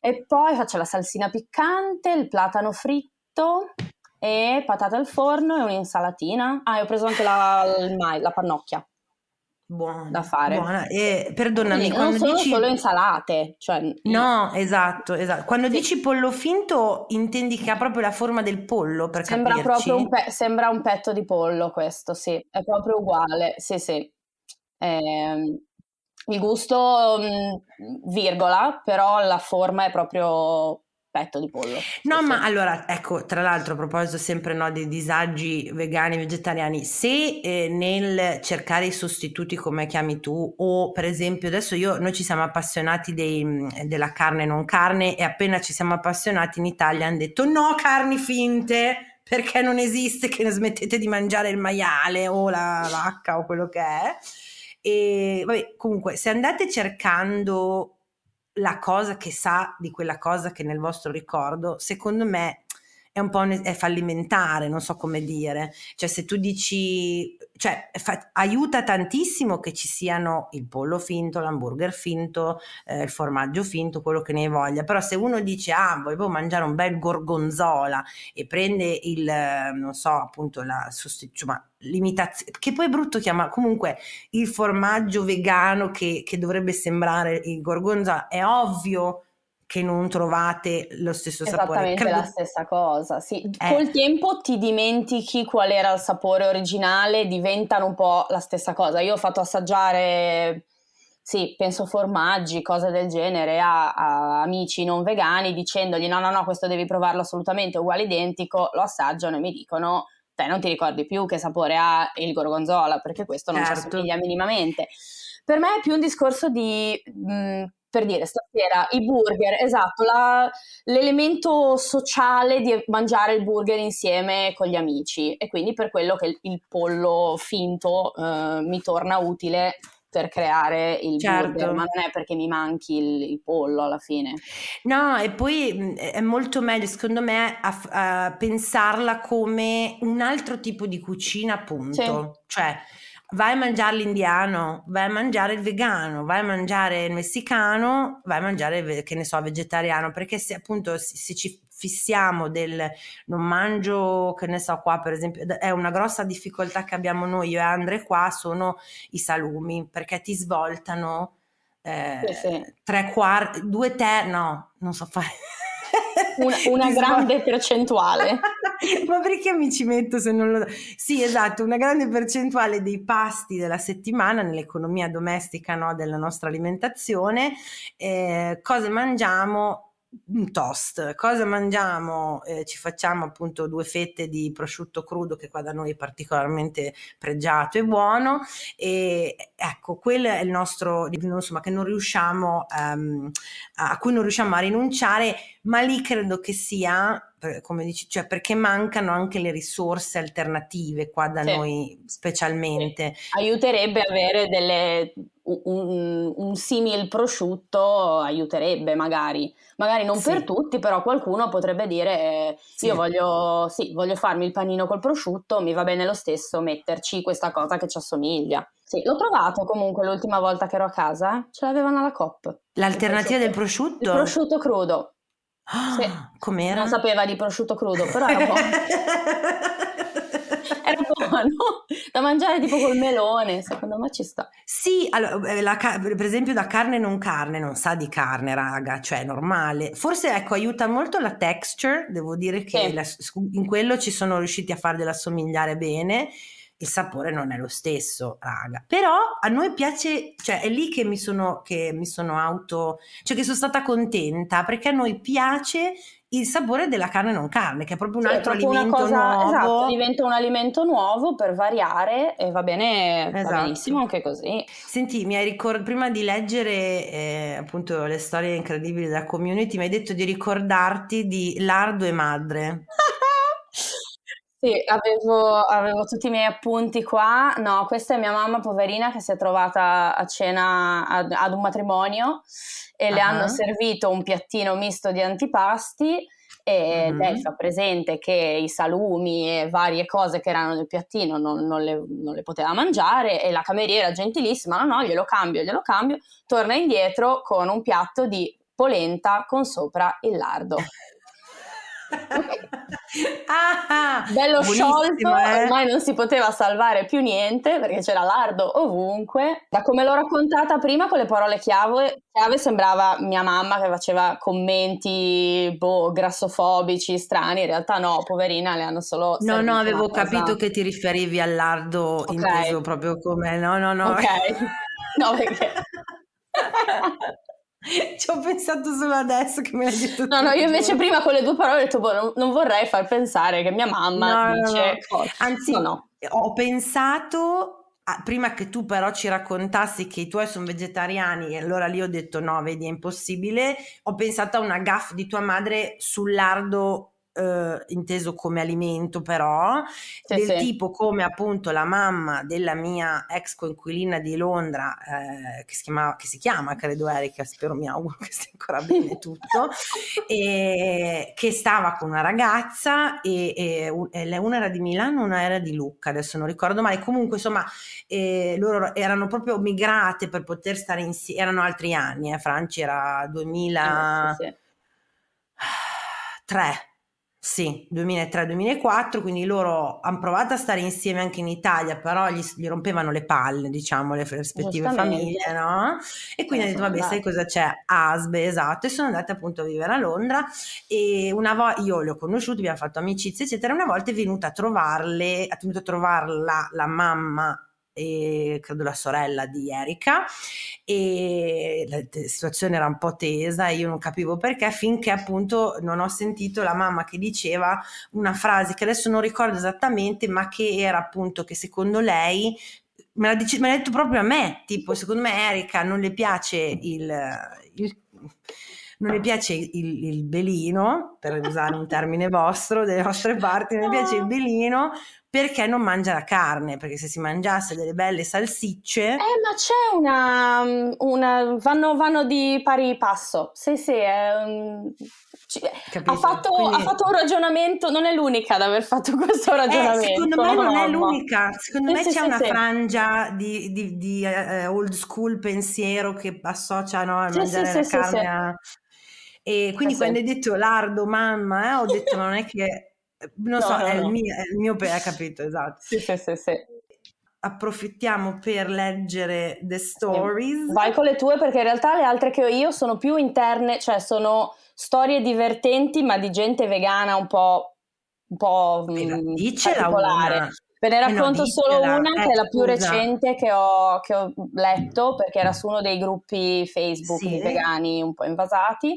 e poi faccio la salsina piccante, il platano fritto e patate al forno e un'insalatina. Ah, e ho preso anche la, la pannocchia buona da fare. Buona. E perdonami, non dici... solo insalate. Cioè... No, esatto, esatto. Quando sì. dici pollo finto intendi che ha proprio la forma del pollo, per sembra capirci? Proprio un pe- sembra un petto di pollo questo, sì. È proprio uguale, sì, sì. Eh, il gusto, mh, virgola, però la forma è proprio petto di pollo. No, ma allora, ecco, tra l'altro a proposito sempre no, dei disagi vegani e vegetariani, se eh, nel cercare i sostituti come chiami tu, o per esempio adesso io, noi ci siamo appassionati dei, della carne non carne e appena ci siamo appassionati in Italia hanno detto no carni finte, perché non esiste che smettete di mangiare il maiale o la vacca o quello che è. E vabbè, comunque, se andate cercando la cosa che sa di quella cosa che nel vostro ricordo, secondo me è un po' un, è fallimentare, non so come dire. Cioè se tu dici, cioè fa, aiuta tantissimo che ci siano il pollo finto, l'hamburger finto, eh, il formaggio finto, quello che ne voglia, però se uno dice ah volevo mangiare un bel gorgonzola e prende il, non so appunto la sostituzione, l'imitazione, che poi è brutto chiamare, comunque il formaggio vegano che, che dovrebbe sembrare il gorgonzola, è ovvio che non trovate lo stesso sapore. Esattamente la stessa cosa, sì. Eh. Col tempo ti dimentichi qual era il sapore originale, diventano un po' la stessa cosa. Io ho fatto assaggiare, sì, penso formaggi, cose del genere a, a amici non vegani dicendogli no, no, no, questo devi provarlo assolutamente, uguale identico, lo assaggiano e mi dicono te non ti ricordi più che sapore ha il gorgonzola perché questo non certo. ci assomiglia minimamente. Per me è più un discorso di mh, per dire stasera i burger, esatto, la, l'elemento sociale di mangiare il burger insieme con gli amici e quindi per quello che il, il pollo finto eh, mi torna utile per creare il certo. burger, ma non è perché mi manchi il, il, pollo alla fine. No, e poi è molto meglio, secondo me, a, a pensarla come un altro tipo di cucina, appunto. Sì. Cioè, vai a mangiare l'indiano, vai a mangiare il vegano, vai a mangiare il messicano, vai a mangiare, che ne so, vegetariano, perché se appunto se ci fissiamo del non mangio, che ne so, qua per esempio, è una grossa difficoltà che abbiamo noi, io e Andre qua, sono i salumi, perché ti svoltano eh, sì, sì. tre quarti, due terzi, no, non so fare una, una grande percentuale. Ma perché mi ci metto se non lo... Sì, esatto, una grande percentuale dei pasti della settimana nell'economia domestica no, della nostra alimentazione, eh, cosa mangiamo un toast. Cosa mangiamo? Eh, ci facciamo appunto due fette di prosciutto crudo che qua da noi è particolarmente pregiato e buono e ecco, quello è il nostro, insomma, che non riusciamo, um, a cui non riusciamo a rinunciare, ma lì credo che sia come dici, cioè perché mancano anche le risorse alternative qua da sì. noi specialmente. Sì. Aiuterebbe avere delle, un, un simil prosciutto, aiuterebbe magari, magari non sì. per tutti, però qualcuno potrebbe dire io voglio, sì, voglio farmi il panino col prosciutto, mi va bene lo stesso metterci questa cosa che ci assomiglia. Sì, l'ho trovato comunque l'ultima volta che ero a casa, ce l'avevano alla COP. L'alternativa del prosciutto? Il prosciutto crudo. Sì. Com'era? Non sapeva di prosciutto crudo, però era buono. era buono da mangiare tipo col melone, secondo me ci sta. Sì, allora, eh, la, per esempio da carne non carne, non sa di carne, raga, cioè normale. Forse ecco, aiuta molto la texture, devo dire che sì. la, in quello ci sono riusciti a fargliela assomigliare bene il sapore non è lo stesso, raga. Però a noi piace, cioè è lì che mi sono, che mi sono auto, cioè che sono stata contenta perché a noi piace il sapore della carne non carne, che è proprio un sì, altro proprio alimento cosa, nuovo. Esatto, diventa un alimento nuovo per variare e va bene, esatto. va benissimo anche così. Senti, mi hai ricordato, prima di leggere eh, appunto le storie incredibili della community, mi hai detto di ricordarti di Lardo e Madre. Sì, avevo, avevo tutti i miei appunti qua. No, questa è mia mamma poverina che si è trovata a cena ad, ad un matrimonio e le hanno servito un piattino misto di antipasti e mm-hmm. lei fa presente che i salumi e varie cose che erano nel piattino non, non, le, non, le, poteva mangiare e la cameriera gentilissima, no no, glielo cambio, glielo cambio, torna indietro con un piatto di polenta con sopra il lardo. ah, bello sciolto, eh? ormai non si poteva salvare più niente perché c'era lardo ovunque. Da come l'ho raccontata prima con le parole chiave, chiave sembrava mia mamma che faceva commenti boh, grassofobici, strani, in realtà no, poverina, le hanno solo... No, no, avevo capito che ti riferivi al lardo okay. inteso proprio come... No, no, no. Ok, no perché... Ci ho pensato solo adesso che mi hai detto. No, no, io invece prima con le due parole ho detto, boh, non, non vorrei far pensare che mia mamma no, dice. No, no. Anzi, no, ho pensato. Prima che tu però ci raccontassi che i tuoi sono vegetariani, e allora lì ho detto no, vedi, è impossibile. Ho pensato a una gaff di tua madre sul lardo eh, inteso come alimento però, Sì, del sì. tipo come appunto la mamma della mia ex coinquilina di Londra, eh, che, si chiama, che si chiama, credo Erika, spero mi auguro che stia ancora bene tutto, e che stava con una ragazza e, e e una era di Milano, una era di Lucca, adesso non ricordo mai, comunque insomma eh, loro erano proprio migrate per poter stare insieme, erano altri anni, eh, Franci era 2000... Sì, sì. 3, sì, 2003-2004, quindi loro hanno provato a stare insieme anche in Italia, però gli, gli rompevano le palle, diciamo, le rispettive famiglie, no? E quindi Eh, hanno detto, vabbè, sai andate. cosa c'è? Asbe, esatto, e sono andate appunto a vivere a Londra e una volta, io li ho conosciuti, abbiamo fatto amicizia, eccetera, una volta è venuta a trovarle, è venuta a trovarla la mamma e credo la sorella di Erika e la situazione era un po' tesa e io non capivo perché finché appunto non ho sentito la mamma che diceva una frase che adesso non ricordo esattamente ma che era appunto che secondo lei me l'ha, dice- me l'ha detto proprio a me tipo secondo me Erika non le piace il, il- non le piace il, il belino per usare un termine vostro delle vostre parti non le piace il belino perché non mangia la carne perché se si mangiasse delle belle salsicce Eh, ma c'è una, una vanno, vanno di pari passo. Sì, sì, è Capito? ha, fatto, Quindi- ha fatto un ragionamento, non è l'unica ad aver fatto questo Eh, ragionamento. secondo me non è l'unica, secondo Sì, me sì, c'è sì, una frangia di, di- di, eh, old school pensiero che associa no, a mangiare sì, la carne a... E quindi quando hai detto lardo, mamma, eh, ho detto ma non è che... Non No, so, no, è, il no. mio, è il mio pe- hai capito, esatto. Sì, sì, sì, sì. Approfittiamo per leggere the stories. Vai con le tue perché in realtà le altre che ho io sono più interne, cioè sono storie divertenti ma di gente vegana un po', un po' Eh, mm, particolare. una. Ve ne Eh no, racconto solo una che Eh, è la più scusa. recente che ho, che ho letto perché era su uno dei gruppi Facebook Sì. di vegani un po' invasati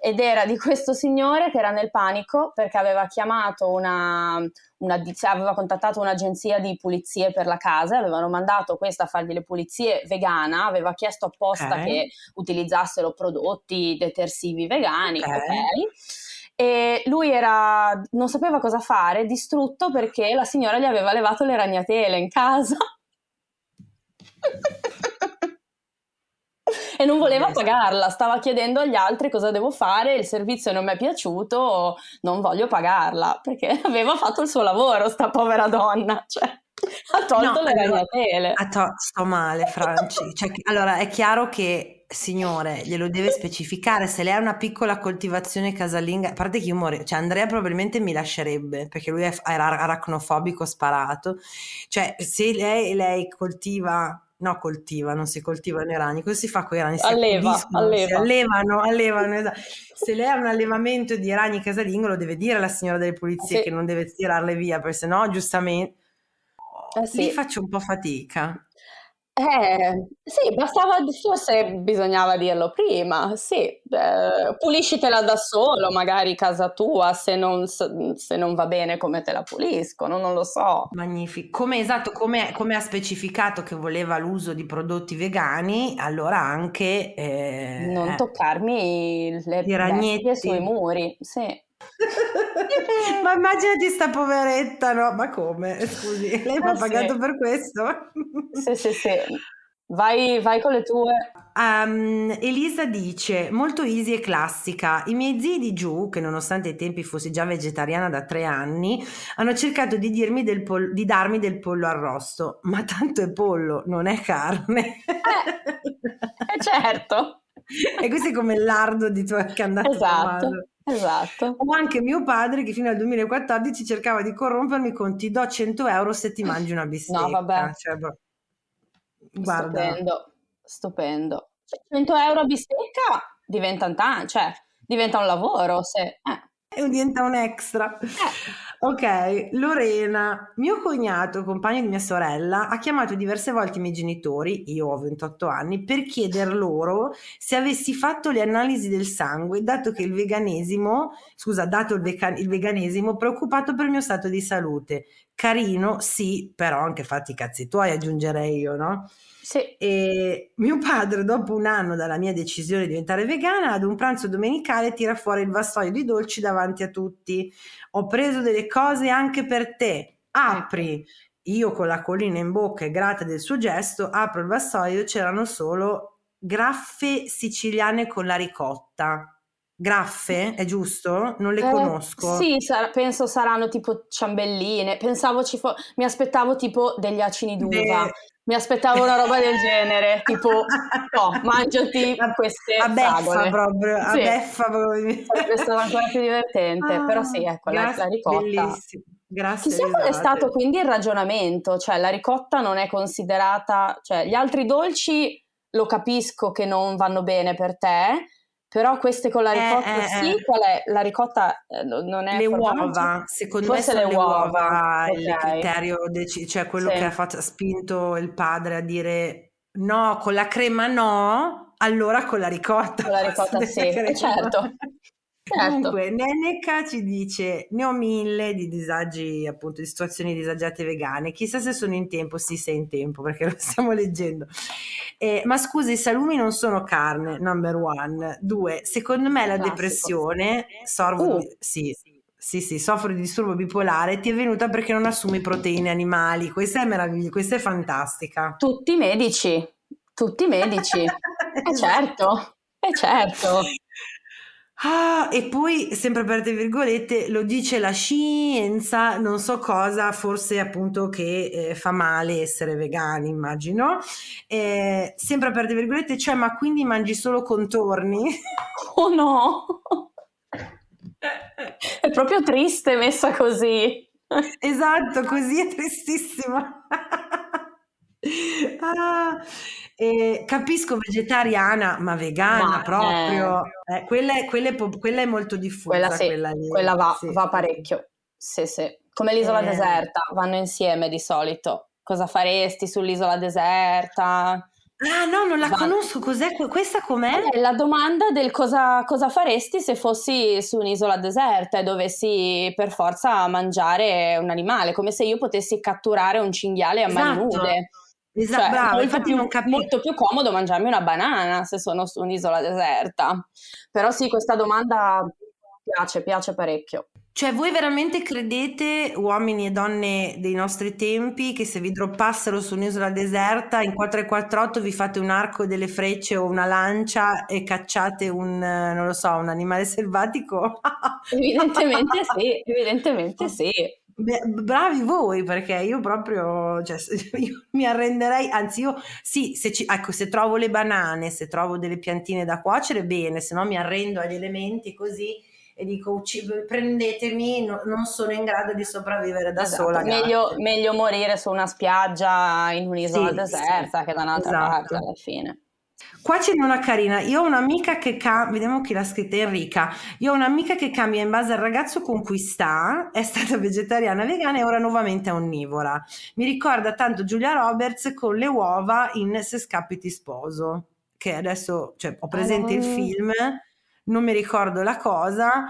ed era di questo signore che era nel panico perché aveva chiamato una, una di- aveva contattato un'agenzia di pulizie per la casa, avevano mandato questa a fargli le pulizie vegana, aveva chiesto apposta Ok. che utilizzassero prodotti detersivi vegani, Ok. ok? E lui era, non sapeva cosa fare, distrutto perché la signora gli aveva levato le ragnatele in casa. E non voleva Vabbè, pagarla, stava chiedendo agli altri cosa devo fare, il servizio non mi è piaciuto, non voglio pagarla, perché aveva fatto il suo lavoro, sta povera donna, cioè ha tolto No, le ragnatele. To- sto male, Franci. Cioè, allora, è chiaro che, signore, glielo deve specificare. Se lei ha una piccola coltivazione casalinga, a parte che io morire, cioè Andrea probabilmente mi lascerebbe perché lui è- era aracnofobico sparato. Cioè, se lei, lei coltiva, no, coltiva, non si coltivano i ragni, cosa si fa con i ragni? Si Alleva, alleva. allevano, allevano, esatto. Se lei ha un allevamento di ragni casalingo, lo deve dire alla signora delle pulizie Sì. che non deve tirarle via, perché sennò, giustamente. Eh sì. Lì faccio un po' fatica. Eh, sì, bastava, forse bisognava dirlo prima, sì, eh, puliscitela da solo, magari casa tua, se non, se non va bene come te la puliscono, non lo so. Magnifico. Come esatto, come, come ha specificato che voleva l'uso di prodotti vegani, allora anche eh, Non toccarmi le bestie sui muri, sì. Ma immaginati sta poveretta, no? Ma come? Scusi, lei mi ha Eh, sì. pagato per questo? Sì, sì, sì. Vai, vai con le tue. Um, Elisa dice molto easy e classica. I miei zii di giù, che nonostante ai tempi fossi già vegetariana da tre anni, hanno cercato di, dirmi del pol- di darmi del pollo arrosto, ma tanto è pollo, non è carne. Eh, certo. e questo è come il lardo di tua che è andato Esatto. Esatto. O anche mio padre che fino al 2014 cercava di corrompermi con ti do 100 euro se ti mangi una bistecca. No, vabbè. Cioè, boh. guarda, Stupendo, stupendo. 100 euro a bistecca diventa tanto, cioè diventa un lavoro se... eh. e diventa un extra. Ok, Lorena, mio cognato, compagno di mia sorella, ha chiamato diverse volte i miei genitori, io ho 28 anni, per chieder loro se avessi fatto le analisi del sangue, dato che il veganesimo, scusa, dato il, veca- il veganesimo, preoccupato per il mio stato di salute. Carino, sì, però anche fatti i cazzi tuoi, aggiungerei io, no? Sì. E mio padre, dopo un anno dalla mia decisione di diventare vegana, ad un pranzo domenicale tira fuori il vassoio di dolci davanti a tutti. Ho preso delle cose anche per te. Apri. Io con la collina in bocca e grata del suo gesto, apro il vassoio, c'erano solo graffe siciliane con la ricotta. Graffe, è giusto? Non le Eh, conosco. sì, sar- penso saranno tipo ciambelline. Pensavo ci fo- mi aspettavo tipo degli acini d'uva. Beh. Mi aspettavo una roba del genere, tipo, no, mangiati queste a beffa fragole. proprio, a Sì. beffa proprio. Sarebbe stato ancora più divertente, Ah, però sì, ecco, la, grazie, la ricotta. Bellissimo. Grazie. Chissà qual è risate. stato quindi il ragionamento, cioè la ricotta non è considerata, cioè gli altri dolci lo capisco che non vanno bene per te, però queste con la Eh, ricotta eh, sì, eh. qual è? La ricotta eh, no- non è le formaggio? uova, secondo Forse me sono le uova, uova, il ok. criterio, deci- cioè quello Sì. che ha, fatto- ha spinto il padre a dire no, con la crema no, allora con la ricotta. Con la ricotta sì, certo. Certo. Comunque, Neneka ci dice: Ne ho mille di disagi, appunto, di situazioni disagiate vegane. Chissà se sono in tempo. Sì, sei in tempo perché lo stiamo leggendo. Eh, ma scusa, i salumi non sono carne, number one. Due, secondo me la Classico. depressione, sorvo Uh. sì, sì, sì, soffro di disturbo bipolare, ti è venuta perché non assumi proteine animali. Questa è meravigliosa, questa è fantastica. Tutti medici, tutti medici. Eh certo, eh certo. Ah, e poi, sempre aperte virgolette, lo dice la scienza, non so cosa, forse appunto che eh, fa male essere vegani, immagino. Eh, sempre aperte virgolette, cioè, ma quindi mangi solo contorni? Oh no! È proprio triste messa così. Esatto, così è tristissima. Ah, eh, capisco vegetariana, ma vegana Ma, proprio. Eh, quella, è, quella è quella è molto diffusa. Quella sì, lì. quella va, Sì, va parecchio. Sì, sì. Come l'isola Eh. deserta, vanno insieme di solito. Cosa faresti sull'isola deserta? Ah, no, non la Va- conosco. Cos'è? que- Questa com'è? È la domanda del cosa, cosa faresti se fossi su un'isola deserta e dovessi per forza mangiare un animale, come se io potessi catturare un cinghiale a mani Esatto. nude. Esatto, Cioè, è molto infatti più, non capisco. molto più comodo mangiarmi una banana se sono su un'isola deserta. Però sì, questa domanda piace, piace parecchio. Cioè, voi veramente credete, uomini e donne dei nostri tempi, che se vi droppassero su un'isola deserta in 448 vi fate un arco e delle frecce o una lancia e cacciate un, non lo so, un animale selvatico? Evidentemente sì, evidentemente sì. Beh, bravi voi, perché io proprio, cioè, io mi arrenderei, anzi io, sì, se, ci- ecco, se trovo le banane, se trovo delle piantine da cuocere, bene, se no mi arrendo agli elementi così e dico, "Ucci- prendetemi, no- non sono in grado di sopravvivere da Esatto, sola. Meglio, grazie." meglio morire su una spiaggia in un'isola Sì, deserta sì, che da un'altra esatto. parte alla fine. Qua c'è una carina, io ho un'amica che cambia, vediamo chi l'ha scritta, Enrica, io ho un'amica che cambia in base al ragazzo con cui sta, è stata vegetariana, vegana e ora nuovamente è onnivora. Mi ricorda tanto Giulia Roberts con le uova in Se scappi ti sposo, che adesso, cioè, ho presente il non- film, non mi ricordo la cosa,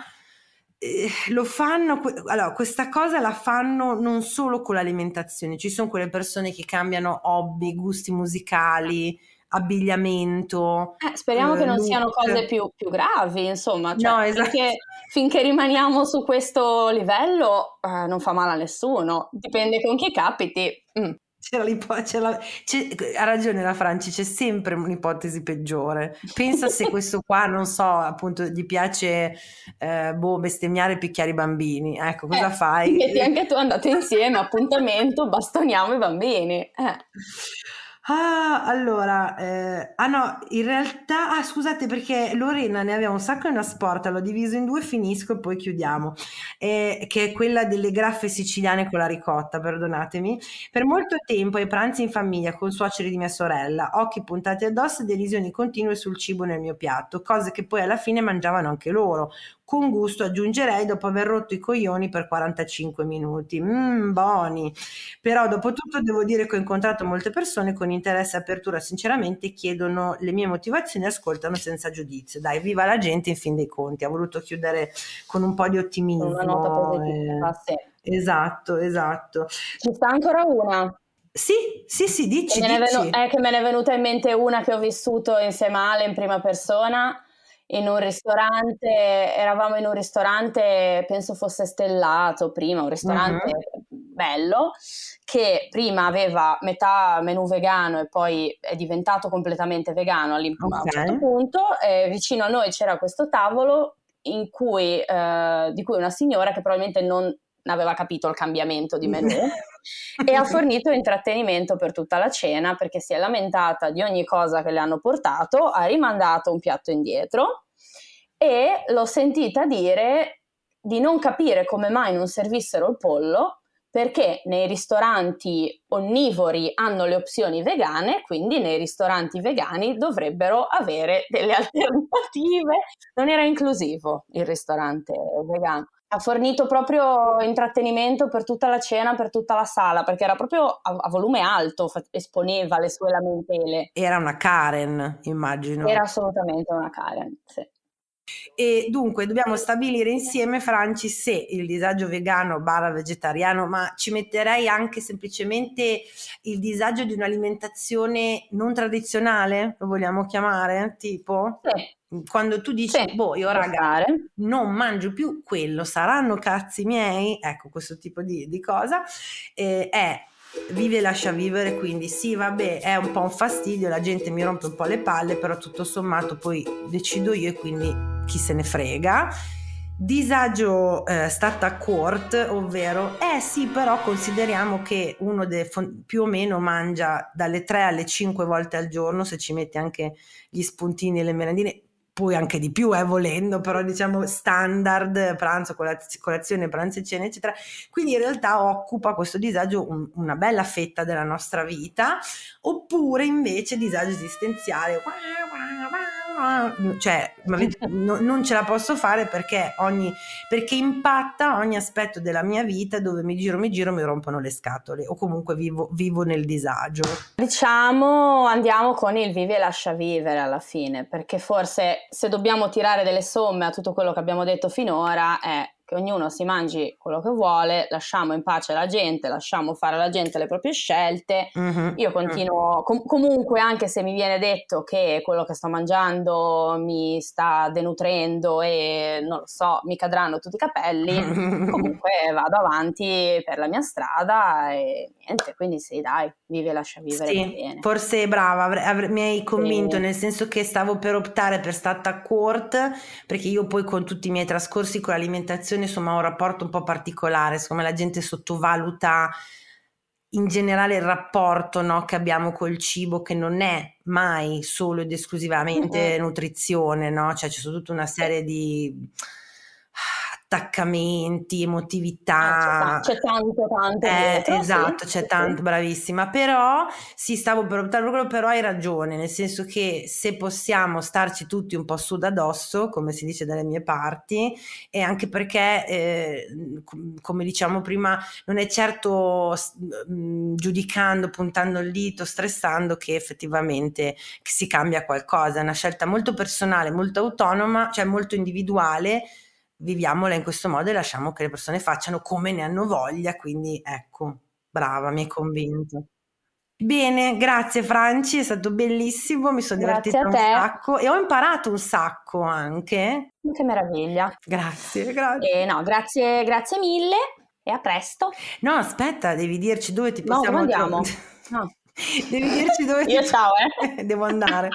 eh, lo fanno, allora questa cosa la fanno non solo con l'alimentazione, ci sono quelle persone che cambiano hobby, gusti musicali, abbigliamento. Eh, speriamo eh, che non look. siano cose più, più gravi, insomma, cioè, No, esatto. finché, finché rimaniamo su questo livello eh, non fa male a nessuno, dipende con chi capiti. Mm. C'era c'è- ha ragione la Franci, c'è sempre un'ipotesi peggiore. Pensa se questo qua, non so, appunto, gli piace eh, boh, bestemmiare e picchiare i bambini. Ecco, cosa Eh, fai? Metti anche tu andate insieme, appuntamento, bastoniamo i bambini. Eh. Ah, allora, eh, ah no, in realtà, ah scusate perché Lorena ne aveva un sacco in una sport, l'ho diviso in due, finisco e poi chiudiamo, eh, che è quella delle graffe siciliane con la ricotta, perdonatemi. Per molto tempo ai pranzi in famiglia con suoceri di mia sorella, occhi puntati addosso e derisioni continue sul cibo nel mio piatto, cose che poi alla fine mangiavano anche loro. Con gusto aggiungerei dopo aver rotto i coglioni per 45 minuti. Mmm, buoni. Però dopo tutto devo dire che ho incontrato molte persone con interesse e apertura, sinceramente chiedono le mie motivazioni e ascoltano senza giudizio. Dai, viva la gente in fin dei conti. Ha voluto chiudere con un po' di ottimismo. Una nota positiva, eh, sì. esatto, esatto. Ci sta ancora una. Sì, sì, sì, dici, Che me, ne è dici. venu- è che me ne è venuta in mente una che ho vissuto insieme a Ale in prima persona in un ristorante, eravamo in un ristorante, penso fosse stellato prima, un ristorante bello, che prima aveva metà menù vegano e poi è diventato completamente vegano all'im- a un certo punto. vicino a noi c'era questo tavolo in cui, eh, di cui una signora che probabilmente non aveva capito il cambiamento di menù e ha fornito intrattenimento per tutta la cena perché si è lamentata di ogni cosa che le hanno portato, ha rimandato un piatto indietro e l'ho sentita dire di non capire come mai non servissero il pollo perché nei ristoranti onnivori hanno le opzioni vegane, quindi nei ristoranti vegani dovrebbero avere delle alternative. Non era inclusivo il ristorante vegano. Ha fornito proprio intrattenimento per tutta la cena, per tutta la sala, perché era proprio a, a volume alto, fa- esponeva le sue lamentele. Era una Karen, immagino. Era assolutamente una Karen, sì. E dunque dobbiamo stabilire insieme, Franci, se il disagio vegano barra vegetariano, ma ci metterei anche semplicemente il disagio di un'alimentazione non tradizionale, lo vogliamo chiamare? Tipo, Sì, quando tu dici, sì, boh, io raga, non mangio più quello, saranno cazzi miei, ecco questo tipo di, di cosa, eh, è vive e lascia vivere, quindi sì, vabbè, è un po' un fastidio, la gente mi rompe un po' le palle, però tutto sommato poi decido io e quindi chi se ne frega. Disagio eh, stata court, ovvero, eh sì, però consideriamo che uno de- più o meno mangia dalle 3 alle 5 volte al giorno, se ci mette anche gli spuntini e le merendine, poi anche di più, eh, volendo, però diciamo standard, pranzo, colaz- colazione, pranzo e cena, eccetera. Quindi in realtà occupa questo disagio un- una bella fetta della nostra vita, oppure invece disagio esistenziale, cioè ma avete- no- non ce la posso fare perché ogni perché impatta ogni aspetto della mia vita dove mi giro mi giro mi rompono le scatole o comunque vivo, vivo nel disagio. Diciamo andiamo con il vivi e lascia vivere alla fine, perché forse se dobbiamo tirare delle somme a tutto quello che abbiamo detto finora è che ognuno si mangi quello che vuole, lasciamo in pace la gente, lasciamo fare alla gente le proprie scelte. Mhm. Io continuo, com- comunque anche se mi viene detto che quello che sto mangiando mi sta denutrendo e non lo so, mi cadranno tutti i capelli, comunque vado avanti per la mia strada e niente, quindi sì, dai, vivi e lascia vivere Sì, bene. forse brava, avre- avre- mi hai convinto Sì. nel senso che stavo per optare per stata court perché io poi con tutti i miei trascorsi con l'alimentazione insomma ho un rapporto un po' particolare, siccome la gente sottovaluta in generale il rapporto no, che abbiamo col cibo che non è mai solo ed esclusivamente nutrizione, no? Cioè c'è tutta una serie di attaccamenti, emotività. Ah, c'è, c'è tanto, tanto Eh, dietro, esatto, sì, c'è sì. tanto, bravissima, però sì, stavo per quello, però hai ragione, nel senso che se possiamo starci tutti un po' su da dosso, come si dice dalle mie parti, e anche perché, eh, com- come diciamo prima, non è certo mh, giudicando, puntando il dito, stressando che effettivamente si cambia qualcosa, è una scelta molto personale, molto autonoma, cioè molto individuale viviamola in questo modo e lasciamo che le persone facciano come ne hanno voglia, quindi ecco, brava, mi hai convinto. Bene, grazie Franci, è stato bellissimo, mi sono Grazie divertita un sacco e ho imparato un sacco anche. Che meraviglia. Grazie, grazie. E no, grazie, grazie mille e a presto. No, aspetta, devi dirci dove ti No, possiamo andiamo? trovare. No. Devi dirci dove Io ciao, eh. Devo andare.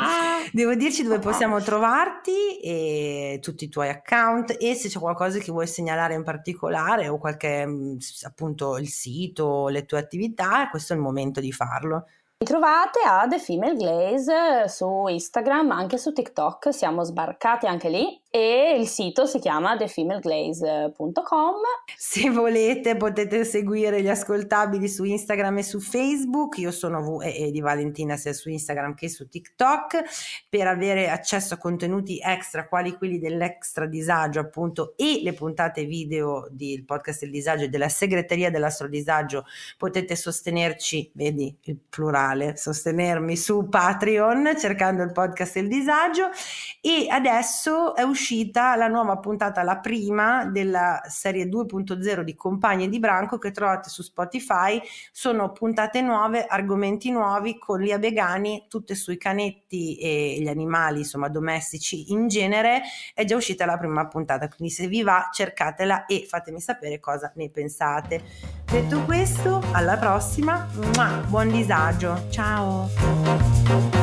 Devo dirci dove possiamo trovarti e tutti i tuoi account e se c'è qualcosa che vuoi segnalare in particolare o qualche s- appunto il sito, le tue attività, questo è il momento di farlo. Mi trovate a The Female Glaze su Instagram, anche su TikTok, siamo sbarcati anche lì e il sito si chiama thefemaleglaze.com. Se volete potete seguire gli ascoltabili su Instagram e su Facebook, io sono V e di Valentina sia su Instagram che su TikTok. Per avere accesso a contenuti extra quali quelli dell'extra disagio appunto e le puntate video del podcast del disagio e della segreteria dell'astro disagio potete sostenerci, vedi il plurale, sostenermi su Patreon cercando il podcast del disagio. E adesso è uscito uscita la nuova puntata, la prima della serie 2.0 di Compagni di Branco che trovate su Spotify. Sono puntate nuove, argomenti nuovi con Lia Begani, tutte sui canetti e gli animali, insomma, domestici in genere. È già uscita la prima puntata, quindi se vi va cercatela e fatemi sapere cosa ne pensate. Detto questo, alla prossima, buon disagio, ciao!